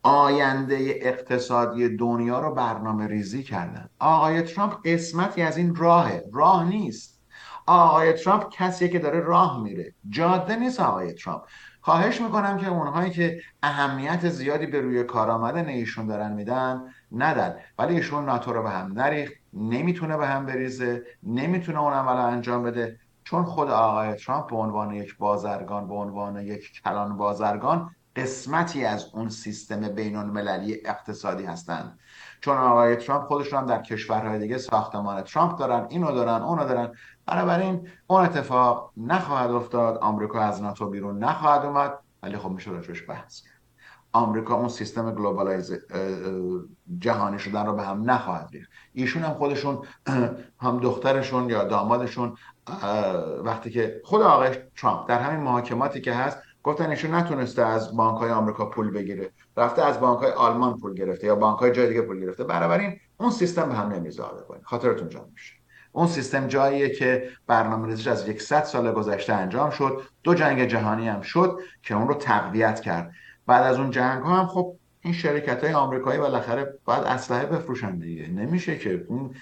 Speaker 2: آینده اقتصادی دنیا رو برنامه ریزی کردن. آقای ترامپ قسمتی از این راهه. راه نیست. آقای ترامپ کسیه که داره راه میره. جاده نیست آقای ترامپ. خواهش می‌کنم که اونهایی که اهمیت زیادی به روی کار آمدن ایشون دارن میدن ندن. ولی ایشون ناتو رو به هم نریخت نمی‌تونه به هم بریزه نمی‌تونه اون عمل انجام بده. چون خود آقای ترامپ به عنوان یک بازرگان به عنوان یک کلان بازرگان قسمتی از اون سیستم بین المللی اقتصادی هستند. چون آقای ترامپ خودشون هم در کشورهای دیگه ساختمان ترامپ دارن اینو دارن اونو دارن. بنابراین اون اتفاق نخواهد افتاد. آمریکا از ناتو بیرون نخواهد اومد ولی خب میشه راجبش بحث کرد. آمریکا اون سیستم globalize جهانی شدن رو به هم نخواهد ریخت. ایشون هم خودشون *clears throat* هم دخترشون یا دامادشون وقتی که خود آقای ترامپ در همین محاکماتی که هست گفتن ایشون نتونسته از بانک های آمریکا پول بگیره. رفته از بانک های آلمان پول گرفته یا بانک های جای دیگه پول گرفته. بنابراین اون سیستم به هم نمیزاده. کنید خاطرتون جمع باشه اون سیستم جاییه که برنامه ریزش از 100 سال گذشته انجام شد. دو جنگ جهانی هم شد که اون رو تقویت کرد. بعد از اون جنگ ها هم خب این شرکت های آمریکایی بالاخره باید اسلحه بفروشن دیگه. نمیشه که اون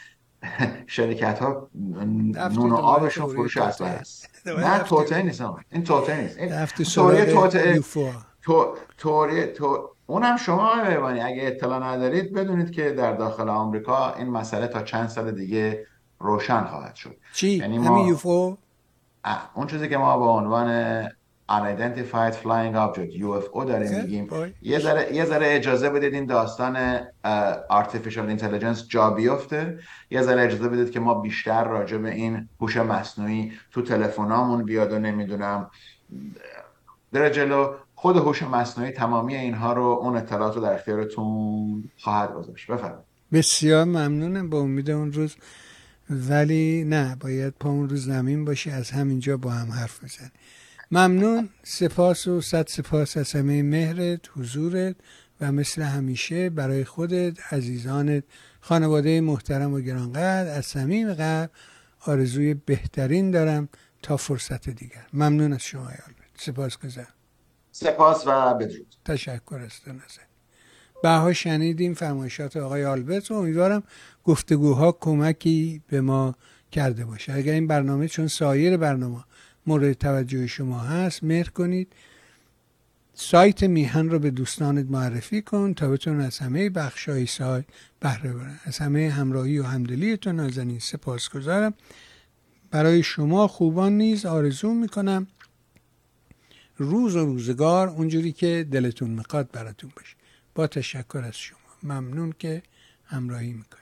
Speaker 2: *laughs* شرکت ها نون و آبشون فروش اسلحه. *laughs* است نه توته نیست این توته نیست. این توته تو اونم شما آقای اگه اطلاع ندارید بدونید که در داخل آمریکا این مسئله تا چند سال دیگه روشن خواهد شد.
Speaker 1: چی؟ یعنی ما... یوفو؟
Speaker 2: اون چیزی که ما به عنوان unidentified flying object UFO داریم میگیم یه ذره یه ذره اجازه بدید این داستان artificial intelligence جا بیفته. یه ذره اجازه بدید که ما بیشتر راجع به این هوش مصنوعی تو تلفنامون بیاد و نمی‌دونم در جلو. خود هوش مصنوعی تمامی اینها رو اون اطلاعات رو در اختیارتون خواهد گذاشت. بفرمایید.
Speaker 1: بسیار ممنونم. با امید اون روز ولی نه باید پا اون روز زمین باشه از همینجا با هم حرف بزن. ممنون. سپاس و صد سپاس از همه مهرت حضورت و مثل همیشه برای خودت عزیزانت خانواده محترم و گرانقدر از صمیم قلب آرزوی بهترین دارم تا فرصت دیگر. ممنون از شما یالبت سپاس گذارم.
Speaker 2: سپاس و بدرود.
Speaker 1: تشکر است نظر. بها شنیدیم فرمایشات آقای آلبرت و امیدوارم گفتگوها کمکی به ما کرده باشه. اگر این برنامه چون سایر برنامه مورد توجه شما هست مهر کنید. سایت میهن رو به دوستانت معرفی کن تا بتون از همه بخش های سایت بهره برن. از همه همراهی و همدلیتون نازنین سپاس گذارم برای شما خوبان نیز آرزو می‌کنم روز و روزگار اونجوری که دلتون می‌خواد براتون باشه. با تشکر از شما. ممنون که همراهی می‌کنید.